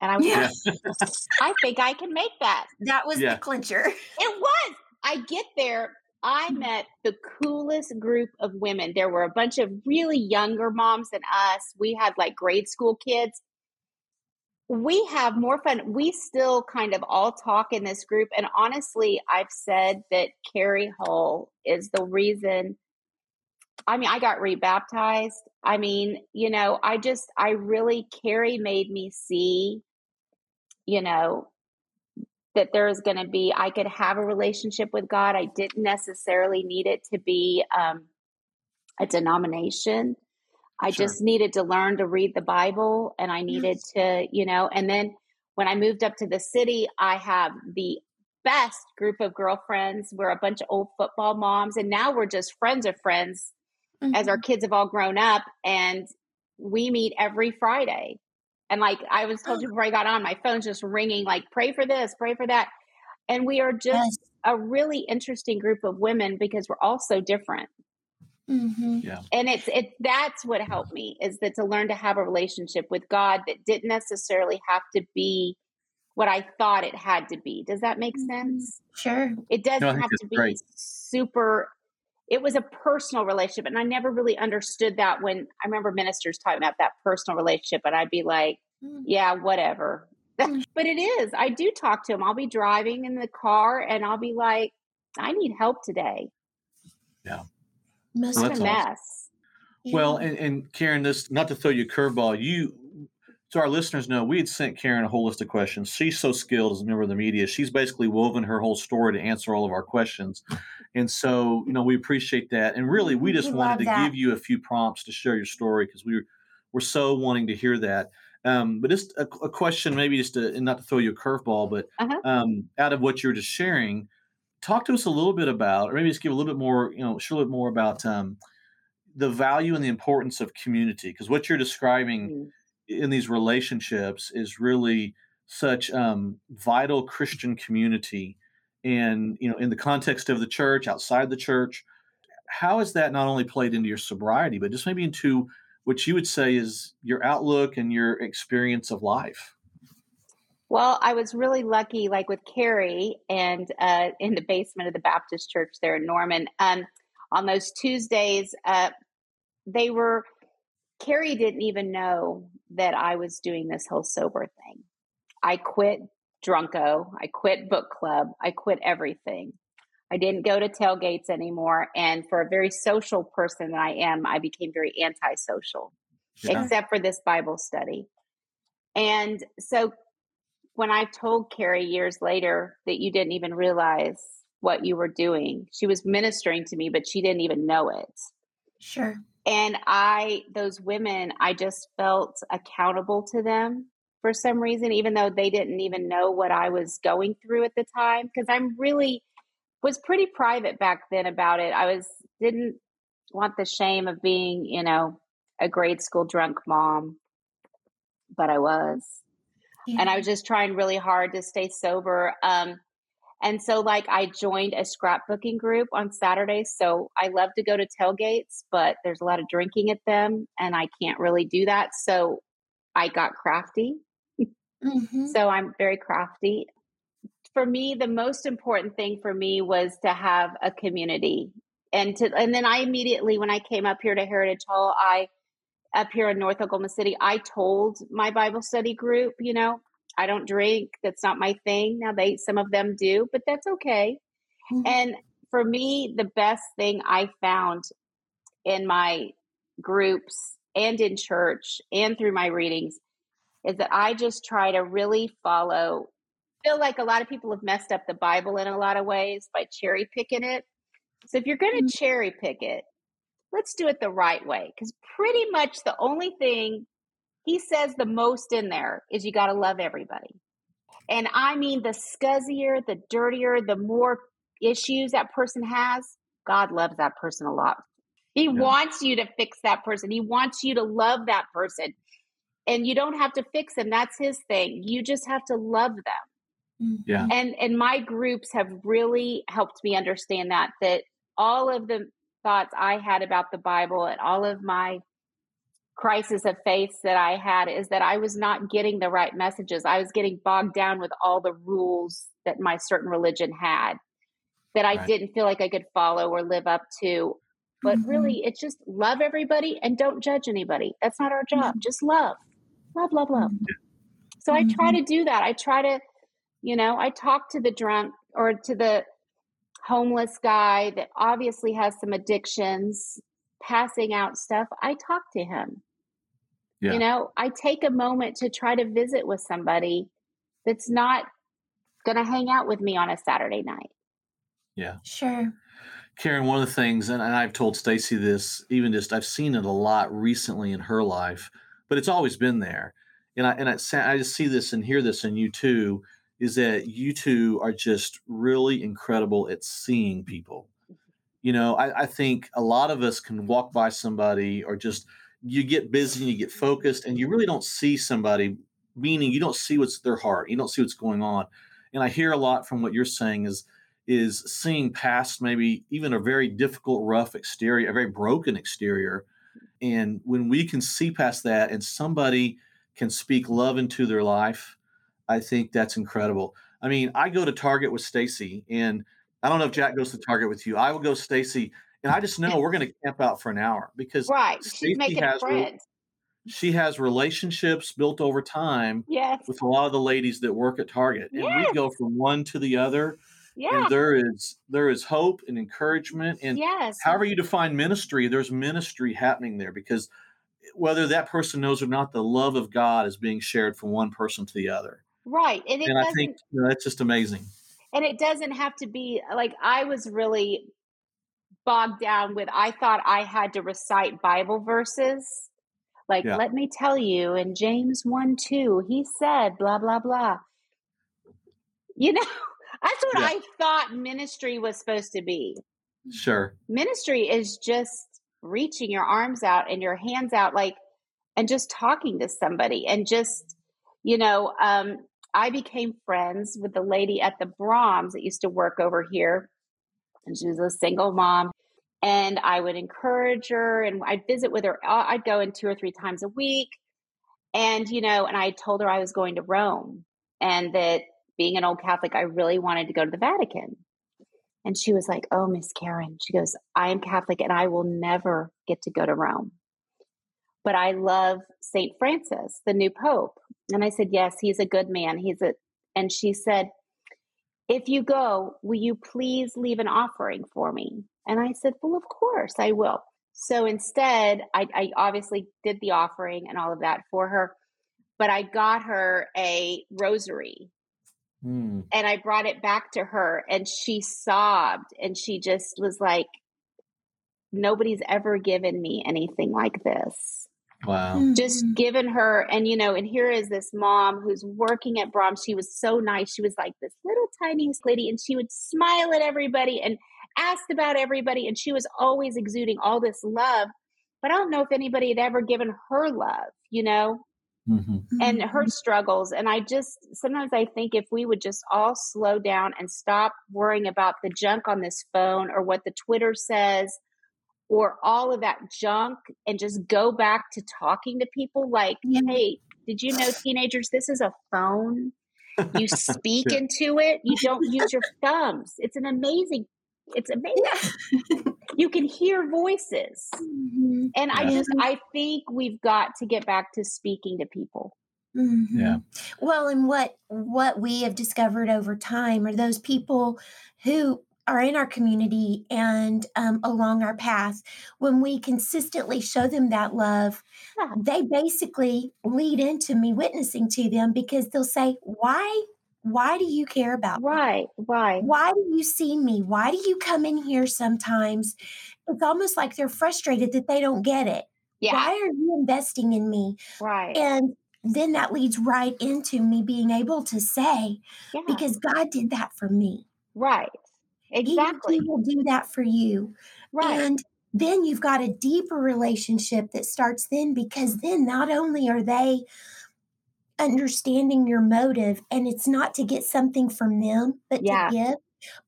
And I was yeah. like, I think I can make that. That was yeah. the clincher. [LAUGHS] It was. I get there. I mm-hmm. met the coolest group of women. There were a bunch of really younger moms than us. We had like grade school kids. We have more fun. We still kind of all talk in this group. And honestly, I've said that Carrie Hull is the reason I mean, I got rebaptized. I mean, you know, I just, I really, Carrie made me see, you know, that there's going to be, I could have a relationship with God. I didn't necessarily need it to be um, a denomination. I sure. just needed to learn to read the Bible and I needed yes. to, you know, and then when I moved up to the city, I have the best group of girlfriends. We're a bunch of old football moms, and now we're just friends of friends mm-hmm. as our mm-hmm. kids have all grown up and we meet every Friday. And like I was told you before I got on, my phone's just ringing, like, pray for this, pray for that. And we are just yes. a really interesting group of women because we're all so different. Mm-hmm. Yeah. And it's it that's what helped me is that to learn to have a relationship with God that didn't necessarily have to be what I thought it had to be. Does that make mm-hmm. sense? Sure. It doesn't no, have to be great. super it was a personal relationship and i never really understood that when i remember ministers talking about that personal relationship and i'd be like mm. yeah whatever [LAUGHS] mm. but it is i do talk to him i'll be driving in the car and i'll be like i need help today yeah well, a mess well and, and karen this not to throw you a curveball you so our listeners know we had sent Karen a whole list of questions. She's so skilled as a member of the media. She's basically woven her whole story to answer all of our questions. And so, you know, we appreciate that. And really, we just we wanted to that. give you a few prompts to share your story because we were, we're so wanting to hear that. Um, but just a, a, question, maybe just to, and not to throw you a curveball, but uh-huh. um, out of what you're just sharing, talk to us a little bit about, or maybe just give a little bit more, you know, share a little bit more about um, the value and the importance of community. Because what you're describing mm in these relationships is really such um, vital Christian community, and you know, in the context of the church, outside the church, how has that not only played into your sobriety, but just maybe into what you would say is your outlook and your experience of life? Well, I was really lucky, like with Carrie, and uh, in the basement of the Baptist church there in Norman. Um, on those Tuesdays, uh, they were Carrie didn't even know that I was doing this whole sober thing. I quit Drunko, I quit book club, I quit everything. I didn't go to tailgates anymore. And for a very social person that I am, I became very antisocial, yeah. except for this Bible study. And so when I told Carrie years later that you didn't even realize what you were doing, she was ministering to me, but she didn't even know it. Sure. And I, those women, I just felt accountable to them for some reason, even though they didn't even know what I was going through at the time. Cause I'm really, was pretty private back then about it. I was, didn't want the shame of being, you know, a grade school drunk mom, but I was. Yeah. And I was just trying really hard to stay sober. Um, and so, like, I joined a scrapbooking group on Saturdays. So I love to go to tailgates, but there's a lot of drinking at them, and I can't really do that. So I got crafty. Mm-hmm. so I'm very crafty. For me, the most important thing for me was to have a community. And to and then I immediately when I came up here to Heritage Hall, I up here in North Oklahoma City, I told my Bible study group, you know, I don't drink. That's not my thing. Now they some of them do, but that's okay. Mm-hmm. And for me, the best thing I found in my groups and in church and through my readings is that I just try to really follow feel like a lot of people have messed up the Bible in a lot of ways by cherry picking it. So if you're going to mm-hmm. cherry pick it, let's do it the right way because pretty much the only thing he says the most in there is you got to love everybody. And I mean, the scuzzier, the dirtier, the more issues that person has, God loves that person a lot. He yeah. wants you to fix that person. He wants you to love that person. And you don't have to fix them. That's his thing. You just have to love them. Yeah. And and my groups have really helped me understand that that all of the thoughts I had about the Bible and all of my crisis of faith that I had is that I was not getting the right messages. I was getting bogged down with all the rules that my certain religion had that I right. didn't feel like I could follow or live up to. But mm-hmm. really, it's just love everybody and don't judge anybody. That's not our job. Mm-hmm. Just love, love, love, love. So I try mm-hmm. to do that. I try to, you know, I talk to the drunk or to the homeless guy that obviously has some addictions, passing out stuff. I talk to him. Yeah. You know, I take a moment to try to visit with somebody that's not going to hang out with me on a Saturday night. Yeah. Sure. Karen, one of the things, and I've told Stacy this, even just I've seen it a lot recently in her life, but it's always been there. And I and I, I just see this and hear this in you too, is that you two are just really incredible at seeing people. You know, I, I think a lot of us can walk by somebody or just you get busy and you get focused and you really don't see somebody, meaning you don't see what's their heart, you don't see what's going on. And I hear a lot from what you're saying is is seeing past maybe even a very difficult, rough exterior, a very broken exterior. And when we can see past that and somebody can speak love into their life, I think that's incredible. I mean, I go to Target with Stacy, and I don't know if Jack goes to Target with you. I will go Stacy, and I just [LAUGHS] know we're going to camp out for an hour because right, she's making has friends. she has relationships built over time yes. with a lot of the ladies that work at Target, and yes. we go from one to the other yeah. And there is there is hope and encouragement and yes. however you define ministry, there's ministry happening there because eh, whether that person knows or not, the love of God is being shared from one person to the other. Right. And, and I think you know, that's just amazing. And it doesn't have to be like I was really bogged down with I thought I had to recite Bible verses. Like, yeah. let me tell you, in James 1 2, he said, blah, blah, blah. You know, [LAUGHS] that's what yeah. I thought ministry was supposed to be. Sure. Ministry is just reaching your arms out and your hands out, like, and just talking to somebody and just, you know, um, I became friends with the lady at the Braum's that used to work over here. And she was a single mom. And I would encourage her and I'd visit with her. Uh, I'd go in two or three times a week. And, you know, and I told her I was going to Rome and that being an old Catholic, I really wanted to go to the Vatican. And she was like, Oh, Miss Karen, she goes, I am Catholic and I will never get to go to Rome. But I love St. Francis, the new Pope. And I said, Yes, he's a good man. He's a, and she said, If you go, will you please leave an offering for me? And I said, Well, of course I will. So instead, I, I obviously did the offering and all of that for her, but I got her a rosary Mm. And I brought it back to her and she sobbed and she just was like, nobody's ever given me anything like this. Wow. Mm-hmm. Just given her, and you know, and here is this mom who's working at Braum's. She was so nice. She was like this little tiny lady, and she would smile at everybody and asked about everybody. And she was always exuding all this love. But I don't know if anybody had ever given her love, you know? mm-hmm. and her mm-hmm. struggles. And I just sometimes I think if we would just all slow down and stop worrying about the junk on this phone or what the Twitter says or all of that junk and just go back to talking to people like, hey, did you know teenagers, this is a phone? You [LAUGHS] speak yeah. into it, you don't use your thumbs. It's an amazing it's amazing. [LAUGHS] you can hear voices. Mm-hmm. And yeah. I just I think we've got to get back to speaking to people. Mm-hmm. Yeah. Well, and what what we have discovered over time are those people who are in our community and um, along our path, when we consistently show them that love, yeah. they basically lead into me witnessing to them because they'll say, Why why do you care about right me? right why do you see me why do you come in here sometimes it's almost like they're frustrated that they don't get it yeah. why are you investing in me right and then that leads right into me being able to say yeah. because god did that for me right Exactly. Will do that for you. Right. And then you've got a deeper relationship that starts then because then not only are they understanding your motive and it's not to get something from them, but Yeah. to give.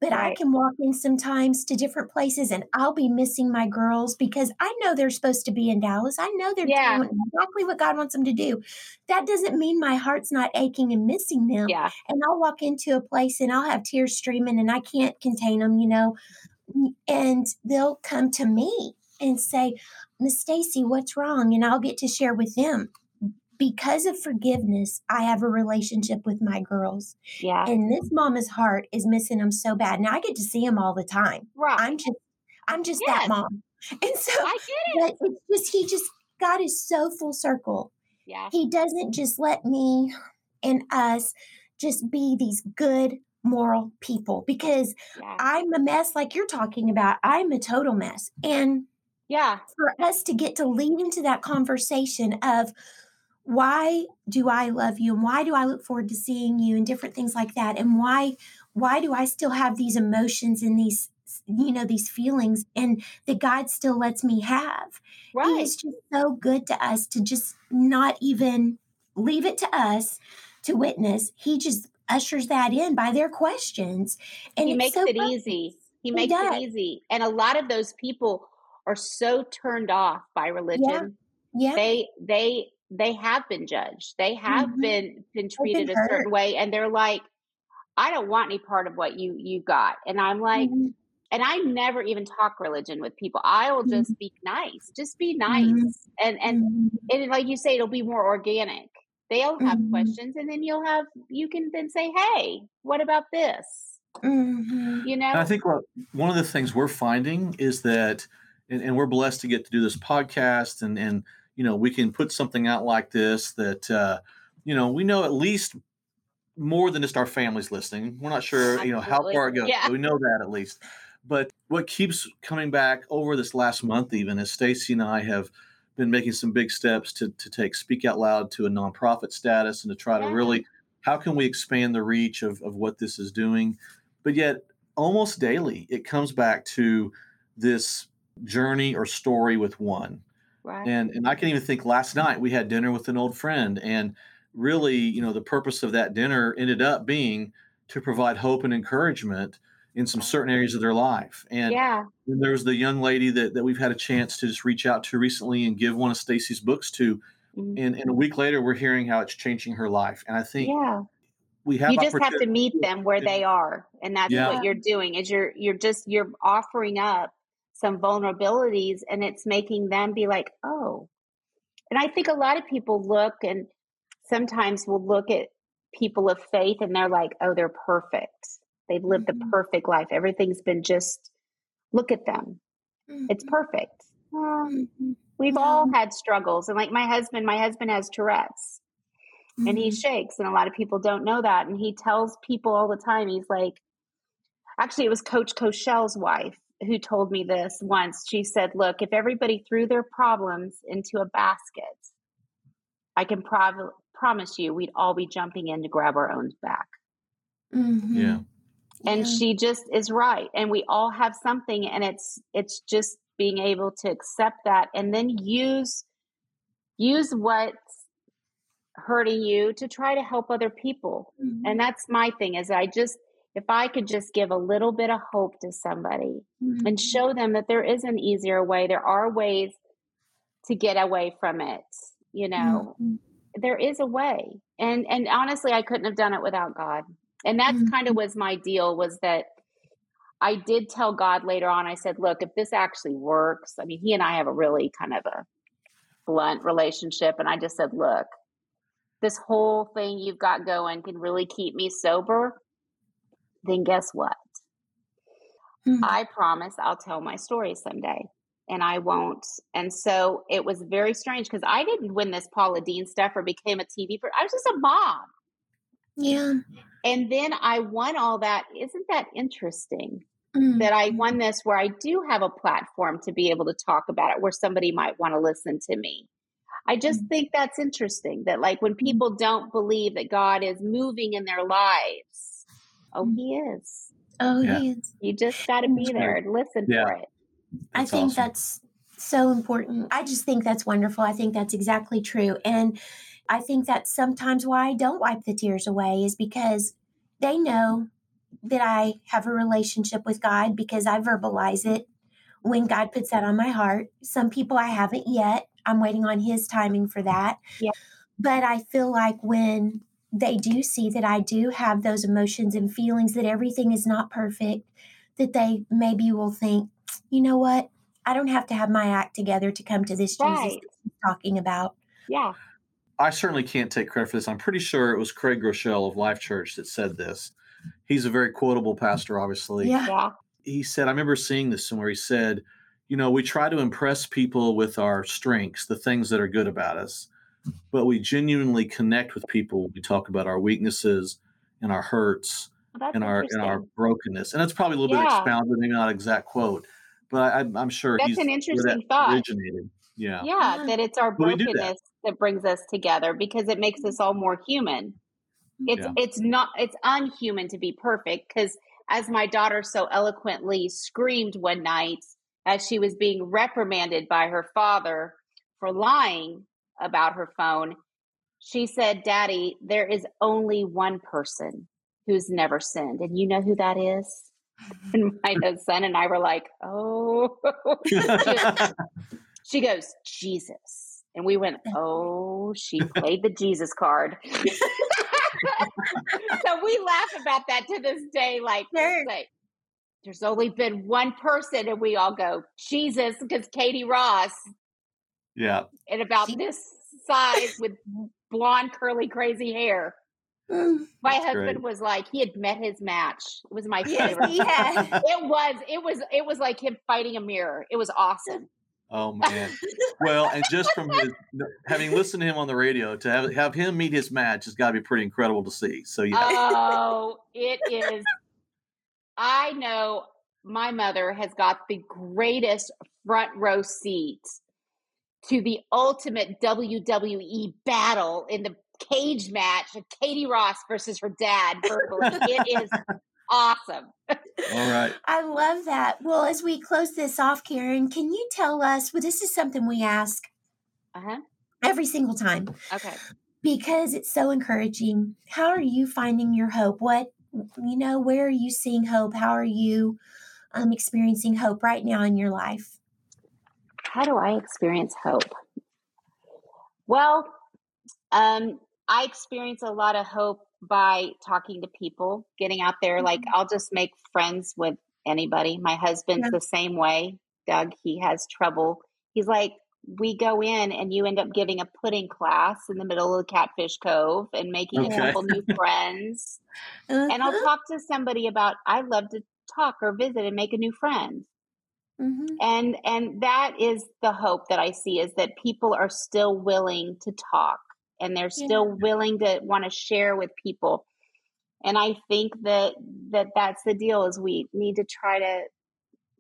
But I can walk in sometimes to different places and I'll be missing my girls because I know they're supposed to be in Dallas. I know they're Yeah. doing exactly what God wants them to do. That doesn't mean my heart's not aching and missing them. Yeah. And I'll walk into a place and I'll have tears streaming and I can't contain them, you know. And they'll come to me and say, Miss Stacy, what's wrong? And I'll get to share with them. Because of forgiveness, I have a relationship with my girls. Yeah. And this mama's heart is missing them so bad. Now I get to see them all the time. Right. I'm just I'm just Yes. that mom. [LAUGHS] And so I get it. but it's just he just God is so full circle. Yeah. He doesn't just let me and us just be these good moral people because Yeah. I'm a mess like you're talking about. I'm a total mess. And Yeah. for us to get to lead into that conversation of why do I love you and why do I look forward to seeing you and different things like that and why why do I still have these emotions and these you know these feelings and that God still lets me have. He Right. is just so good to us to just not even leave it to us to witness. He just ushers that in by their questions. And he makes so it fun. easy. He He makes does. it easy. And a lot of those people are so turned off by religion. Yeah. They they they have been judged. They have Mhm. been been been treated a certain way and they're like I don't want any part of what you you got. And I'm like Mhm. and I never even talk religion with people. I will Mhm. just be nice. Just be nice. Mhm. And and Mhm. and like you say it'll be more organic. They'll have questions and then you'll have you can then say, "Hey, what about this?" You know? And I think what one of the things we're finding is that, and, and we're blessed to get to do this podcast, and and you know we can put something out like this that uh, you know we know at least more than just our families listening. We're not sure you know how far it goes. Yeah. but we know that at least. But what keeps coming back over this last month, even is Stacy and I have been making some big steps to to take Speak Out Loud to a nonprofit status and to try Yeah. to really how can we expand the reach of, of what this is doing but yet almost daily it comes back to this journey or story with one right. and and i can even think last night we had dinner with an old friend and really you know the purpose of that dinner ended up being to provide hope and encouragement in some certain areas of their life and yeah. there was the young lady that, that we've had a chance to just reach out to recently and give one of stacy's books to Mhm. and, and a week later we're hearing how it's changing her life and i think Yeah. we have You just have to meet them where they are. And that's Yeah. what you're doing is you're you're just you're offering up some vulnerabilities and it's making them be like, "Oh." And I think a lot of people look and sometimes will look at people of faith and they're like, "Oh, they're perfect. They've lived the Mhm. perfect life. Everything's been just look at them. It's Mhm. perfect." Well, Mhm. we've all had struggles. And like my husband, my husband has Tourette's and he Mhm. shakes and a lot of people don't know that and he tells people all the time he's like actually it was coach cochel's wife who told me this once she said look if everybody threw their problems into a basket i can prov- promise you we'd all be jumping in to grab our own back Mhm. yeah and Yeah. she just is right and we all have something and it's it's just being able to accept that and then use use what's hurting you to try to help other people Mhm. and that's my thing is i just if i could just give a little bit of hope to somebody and Mhm. show them that there is an easier way there are ways to get away from it you know Mhm. there is a way and and honestly i couldn't have done it without god and that's kind of was my deal was that i did tell god later on i said look if this actually works i mean he and i have a really kind of a blunt relationship and i just said look this whole thing you've got going can really keep me sober then guess what Mhm. I promise I'll tell my story someday and I won't. And so it was very strange because I didn't win this Paula Deen stuff or became a TV person. I was just a mom. Yeah. And then I won all that. Isn't that interesting Mhm. that I won this where I do have a platform to be able to talk about it where somebody might want to listen to me? I just think that's interesting that, like, when people don't believe that God is moving in their lives, oh, mm. He is. Oh, yeah. he is. You just got to be there and listen yeah. for it. That's I think awesome. that's so important. I just think that's wonderful. I think that's exactly true. And I think that's sometimes why I don't wipe the tears away is because they know that I have a relationship with God because I verbalize it when God puts that on my heart. Some people I haven't yet. I'm waiting on His timing for that. Yeah. But I feel like when they do see that I do have those emotions and feelings, that everything is not perfect, that they maybe will think, you know what? I don't have to have my act together to come to this right. Jesus talking about. Yeah. I certainly can't take credit for this. I'm pretty sure it was Craig Groeschel of Life Church that said this. He's a very quotable pastor, obviously. Yeah. He said, I remember seeing this somewhere. He said, you know, we try to impress people with our strengths, the things that are good about us, but we genuinely connect with people we talk about our weaknesses and our hurts well, and our and our brokenness. And that's probably a little yeah. bit expounded, maybe not exact quote, but I, am sure that's an interesting thought. Originated. Yeah. Yeah, that it's our brokenness that. that. brings us together because it makes us all more human. It's yeah. it's not it's unhuman to be perfect because as my daughter so eloquently screamed one night as she was being reprimanded by her father for lying about her phone, she said, Daddy, there is only one person who's never sinned. And you know who that is? [LAUGHS] And my son and I were like, Oh, [LAUGHS] she goes, Jesus. And we went, Oh, she played the Jesus card. [LAUGHS] so we laugh about that to this day. Like, sure. like, there's only been one person, and we all go, Jesus, because Katie Ross. Yeah. And about this size with blonde, curly, crazy hair. My That's husband great. was like, he had met his match. It was my favorite. yeah. [LAUGHS] it was, it was, it was like him fighting a mirror. It was awesome. Oh man! well, and just from his, having listened to him on the radio, to have have him meet his match has got to be pretty incredible to see. So yeah. Oh, it is. I know my mother has got the greatest front row seat to the ultimate WWE battle in the cage match of Katie Ross versus her dad verbally. it is awesome. All right. I love that. Well, as we close this off, Karen, can you tell us? Well, this is something we ask uh-huh. every single time. Okay. Because it's so encouraging. How are you finding your hope? What, you know, where are you seeing hope? How are you um, experiencing hope right now in your life? How do I experience hope? Well, um, I experience a lot of hope by talking to people, getting out there. Like, mm-hmm. I'll just make friends with anybody. My husband's yeah. the same way. Doug, he has trouble. He's like, we go in and you end up giving a pudding class in the middle of the Catfish Cove and making okay. a couple new [LAUGHS] friends. Uh-huh. And I'll uh-huh. talk to somebody about I love to talk or visit and make a new friend. Mm-hmm. And and that is the hope that I see is that people are still willing to talk and they're still yeah. willing to want to share with people and i think that that that's the deal is we need to try to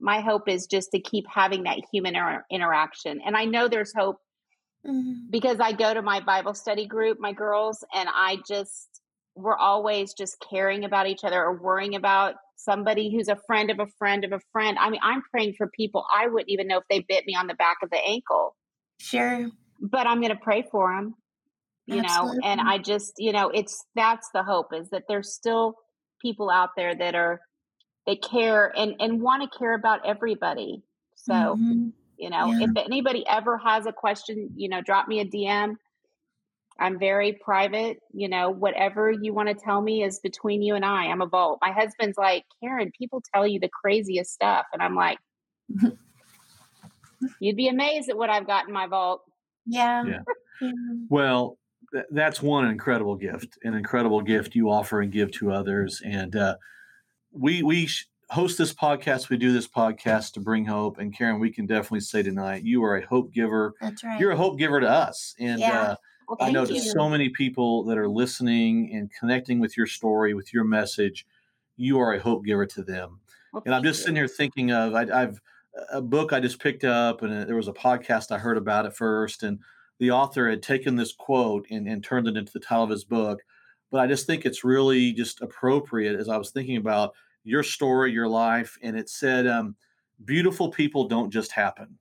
my hope is just to keep having that human inter- interaction and i know there's hope mm-hmm. because i go to my bible study group my girls and i just we're always just caring about each other or worrying about somebody who's a friend of a friend of a friend i mean i'm praying for people i wouldn't even know if they bit me on the back of the ankle sure but i'm going to pray for them you Absolutely. know and i just you know it's that's the hope is that there's still people out there that are they care and and want to care about everybody so mm-hmm. you know yeah. if anybody ever has a question you know drop me a dm i'm very private you know whatever you want to tell me is between you and i i'm a vault my husband's like karen people tell you the craziest stuff and i'm like [LAUGHS] you'd be amazed at what i've got in my vault yeah. yeah. [LAUGHS] Well, that's one incredible gift, an incredible gift you offer and give to others. And uh, we we host this podcast. We do this podcast to bring hope. And Karen, we can definitely say tonight, you are a hope giver. That's right. You're a hope giver to us. And yeah. uh, well, I know there's so many people that are listening and connecting with your story, with your message. You are a hope giver to them. Well, and I'm just you. sitting here thinking of I, I've a book I just picked up, and there was a podcast I heard about it first, and the author had taken this quote and, and turned it into the title of his book. But I just think it's really just appropriate as I was thinking about your story, your life, and it said, um, "Beautiful people don't just happen."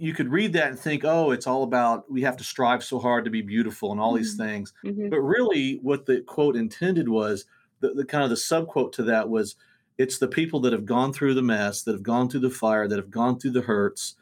You could read that and think, "Oh, it's all about we have to strive so hard to be beautiful and all these Mhm. things." Mhm. But really, what the quote intended was the, the kind of the subquote to that was, "It's the people that have gone through the mess, that have gone through the fire, that have gone through the hurts,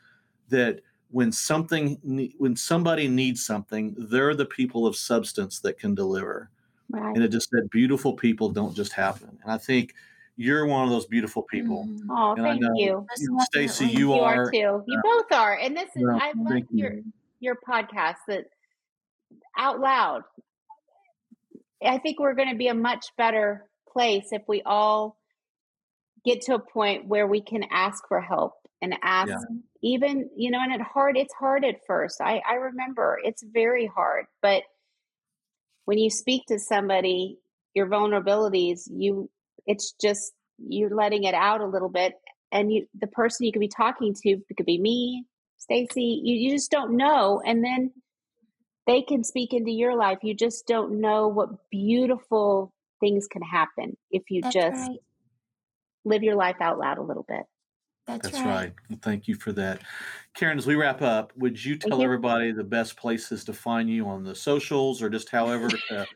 that." When something, when somebody needs something, they're the people of substance that can deliver Right. and it just said beautiful people don't just happen and i think you're one of those beautiful people. Oh, and thank you. Most You stacy you, You are, are too. You uh, both are. And this is well, I love thank you. your your podcast that out loud. I think we're going to be a much better place if we all get to a point where we can ask for help and ask even you know and it hard it's hard at first i i remember it's very hard but when you speak to somebody your vulnerabilities you it's just you're letting it out a little bit and you the person you could be talking to it could be me stacy you, you just don't know and then they can speak into your life you just don't know what beautiful things can happen if you That's just right. live your life out loud a little bit That's, that's right. right Well, thank you for that karen as we wrap up would you tell you. everybody the best places to find you on the socials or just however to,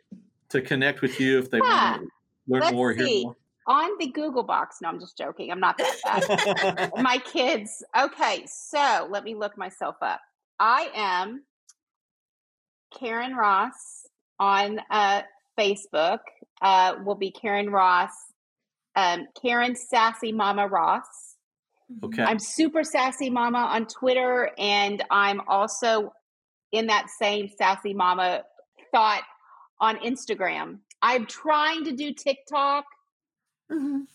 to connect with you if they Ah, want to learn let's more hear see. more on the google box. No i'm just joking. I'm not that bad [LAUGHS] my kids. Okay so let me look myself up. I am karen ross on uh, facebook. Uh, will be karen ross um, karen sassy mama ross. Okay. I'm super sassy mama on twitter and i'm also in that same sassy mama thought on instagram. I'm trying to do tiktok Mhm.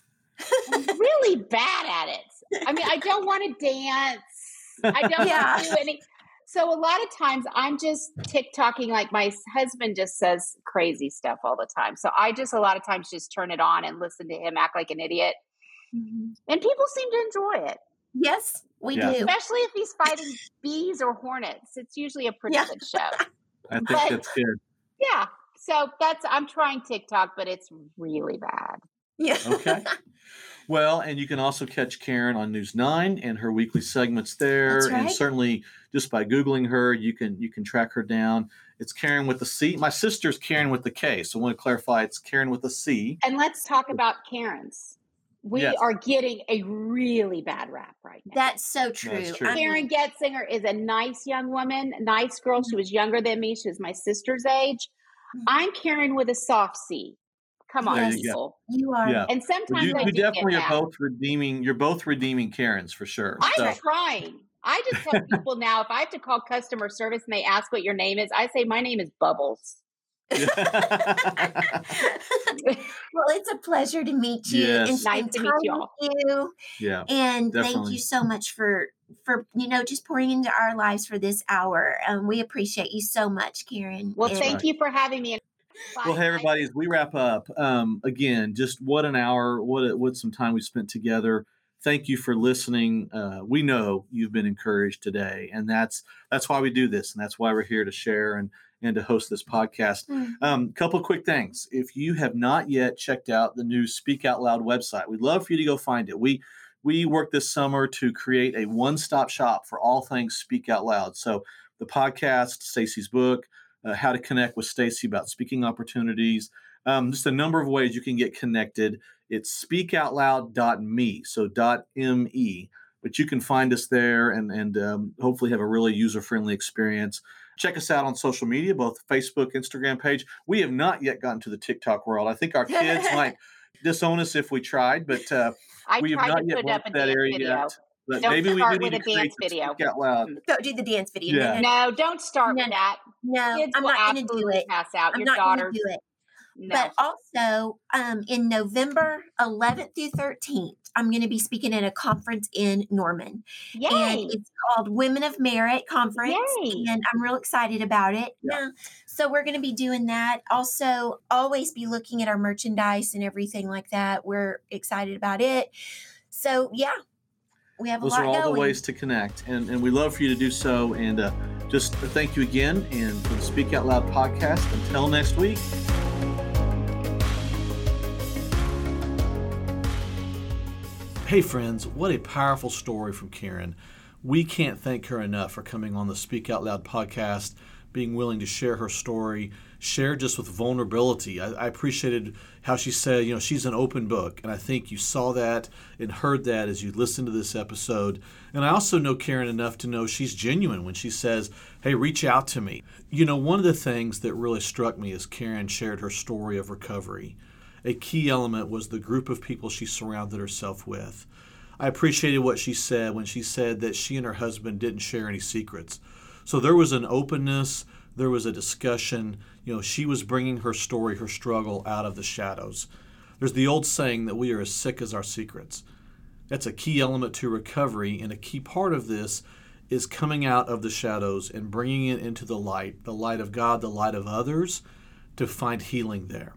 I'm really bad at it. I mean, I don't want to dance. I don't Yeah. want to do any. So a lot of times I'm just TikToking. Like my husband just says crazy stuff all the time. So I just a lot of times just turn it on and listen to him act like an idiot, Mhm. and people seem to enjoy it, Yes, we Yeah. do. especially if he's fighting bees or hornets. It's usually a pretty Yeah. good show. [LAUGHS] i think but- that's good Yeah. So that's I'm trying TikTok, but it's really bad. Yeah. Okay. Well, and you can also catch Karen on News Nine and her weekly segments there, That's and certainly just by googling her, you can you can track her down. It's Karen with the C. My sister's Karen with the K, so I want to clarify it's Karen with a C. And let's talk about Karens. We Yes. are getting a really bad rap right now. That's so true. That's true. Karen Getzinger is a nice young woman, nice girl. She was younger than me. She was my sister's age. Mhm. I'm Karen with a soft C. Come on, There you go. you are. Yeah. And sometimes you, I you do get definitely are mad. both redeeming. You're both redeeming Karens for sure. I'm So, trying. I just tell people now if I have to call customer service and they ask what your name is, I say my name is Bubbles. [LAUGHS] well, it's a pleasure to meet you Yes. and Nice to meet y'all. you. yeah. And thank you so much for for you know just pouring into our lives for this hour. Um, we appreciate you so much, Karen. Well, And- thank right. you for having me. Well, hey everybody, as we wrap up, um, again, just what an hour, what a, what some time we spent together. Thank you for listening. Uh, we know you've been encouraged today, and that's that's why we do this, and that's why we're here to share and and to host this podcast. Mm. Um, couple of quick things. If you have not yet checked out the new Speak Out Loud website, we'd love for you to go find it. We we worked this summer to create a one-stop shop for all things Speak Out Loud. So the podcast, Stacy's book, uh, how to connect with Stacy about speaking opportunities, um, just a number of ways you can get connected. It's speakoutloud.me, so .me, but you can find us there and and um, hopefully have a really user-friendly experience. Check us out on social media, both Facebook, Instagram page. We have not yet gotten to the TikTok world. I think our kids [LAUGHS] might disown us if we tried, but uh, we have not yet put went up a to that area video. yet. But Don't maybe we start do need with to a create dance the video. Speak Out Loud. Go do the dance video. Yeah. No, don't start No, with that. No, Kids I'm not going to do it. pass out. I'm Your not going daughter, to do it. no. But also, um, in November 11th through 13th, I'm going to be speaking at a conference in Norman. And it's called Women of Merit Conference. Yay. And I'm real excited about it. Yeah. Yeah. So we're going to be doing that. Also, always be looking at our merchandise and everything like that. We're excited about it. So, yeah, we have Those a lot are all going. the ways to connect, and, and we love for you to do so. And uh, just thank you again. And for the Speak Out Loud podcast, until next week, Hey, friends, what a powerful story from Karen. We can't thank her enough for coming on the Speak Out Loud podcast, being willing to share her story, share just with vulnerability. I, I, appreciated how she said, you know, she's an open book. And I think you saw that and heard that as you listened to this episode. And I also know Karen enough to know she's genuine when she says, hey, reach out to me. You know, one of the things that really struck me as Karen shared her story of recovery a key element was the group of people she surrounded herself with. I appreciated what she said when she said that she and her husband didn't share any secrets. So there was an openness, there was a discussion. You know, she was bringing her story, her struggle out of the shadows. There's the old saying that we are as sick as our secrets. That's a key element to recovery, and a key part of this is coming out of the shadows and bringing it into the light, the light of God, the light of others, to find healing there.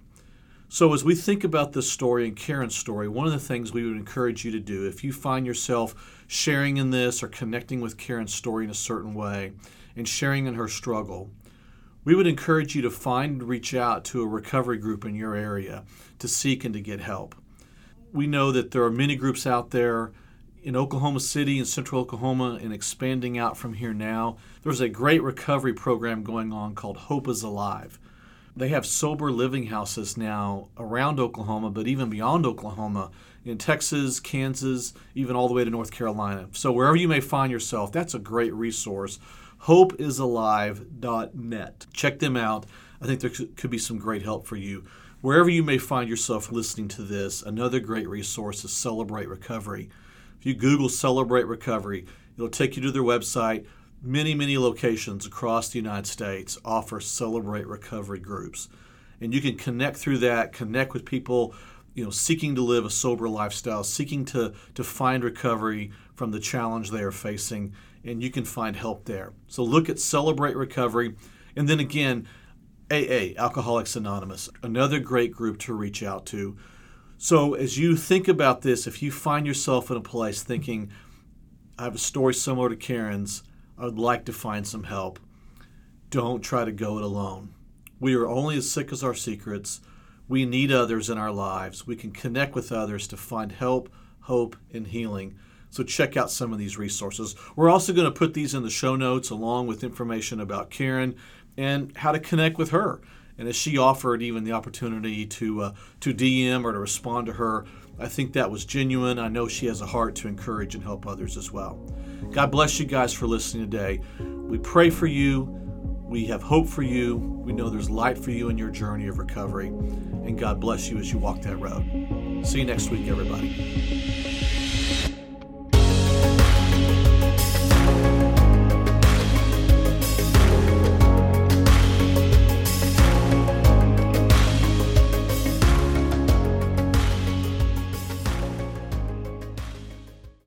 So, as we think about this story and Karen's story, one of the things we would encourage you to do, if you find yourself sharing in this or connecting with Karen's story in a certain way and sharing in her struggle, we would encourage you to find and reach out to a recovery group in your area to seek and to get help. We know that there are many groups out there in Oklahoma City and central Oklahoma and expanding out from here now. There's a great recovery program going on called Hope is Alive. They have sober living houses now around Oklahoma, but even beyond Oklahoma, in Texas, Kansas, even all the way to North Carolina. So wherever you may find yourself, that's a great resource. HopeIsAlive.net. Check them out. I think there could be some great help for you. Wherever you may find yourself listening to this, another great resource is Celebrate Recovery. If you Google Celebrate Recovery, it'll take you to their website many, many locations across the United States offer Celebrate Recovery groups. And you can connect through that, connect with people, you know, seeking to live a sober lifestyle, seeking to, to find recovery from the challenge they are facing, and you can find help there. So look at Celebrate Recovery. And then again, AA, Alcoholics Anonymous, another great group to reach out to. So as you think about this, if you find yourself in a place thinking, I have a story similar to Karen's, I would like to find some help. Don't try to go it alone. We are only as sick as our secrets. We need others in our lives. We can connect with others to find help, hope, and healing. So check out some of these resources. We're also going to put these in the show notes along with information about Karen and how to connect with her. And as she offered even the opportunity to uh, to DM or to respond to her, I think that was genuine. I know she has a heart to encourage and help others as well. God bless you guys for listening today. We pray for you. We have hope for you. We know there's light for you in your journey of recovery. And God bless you as you walk that road. See you next week, everybody.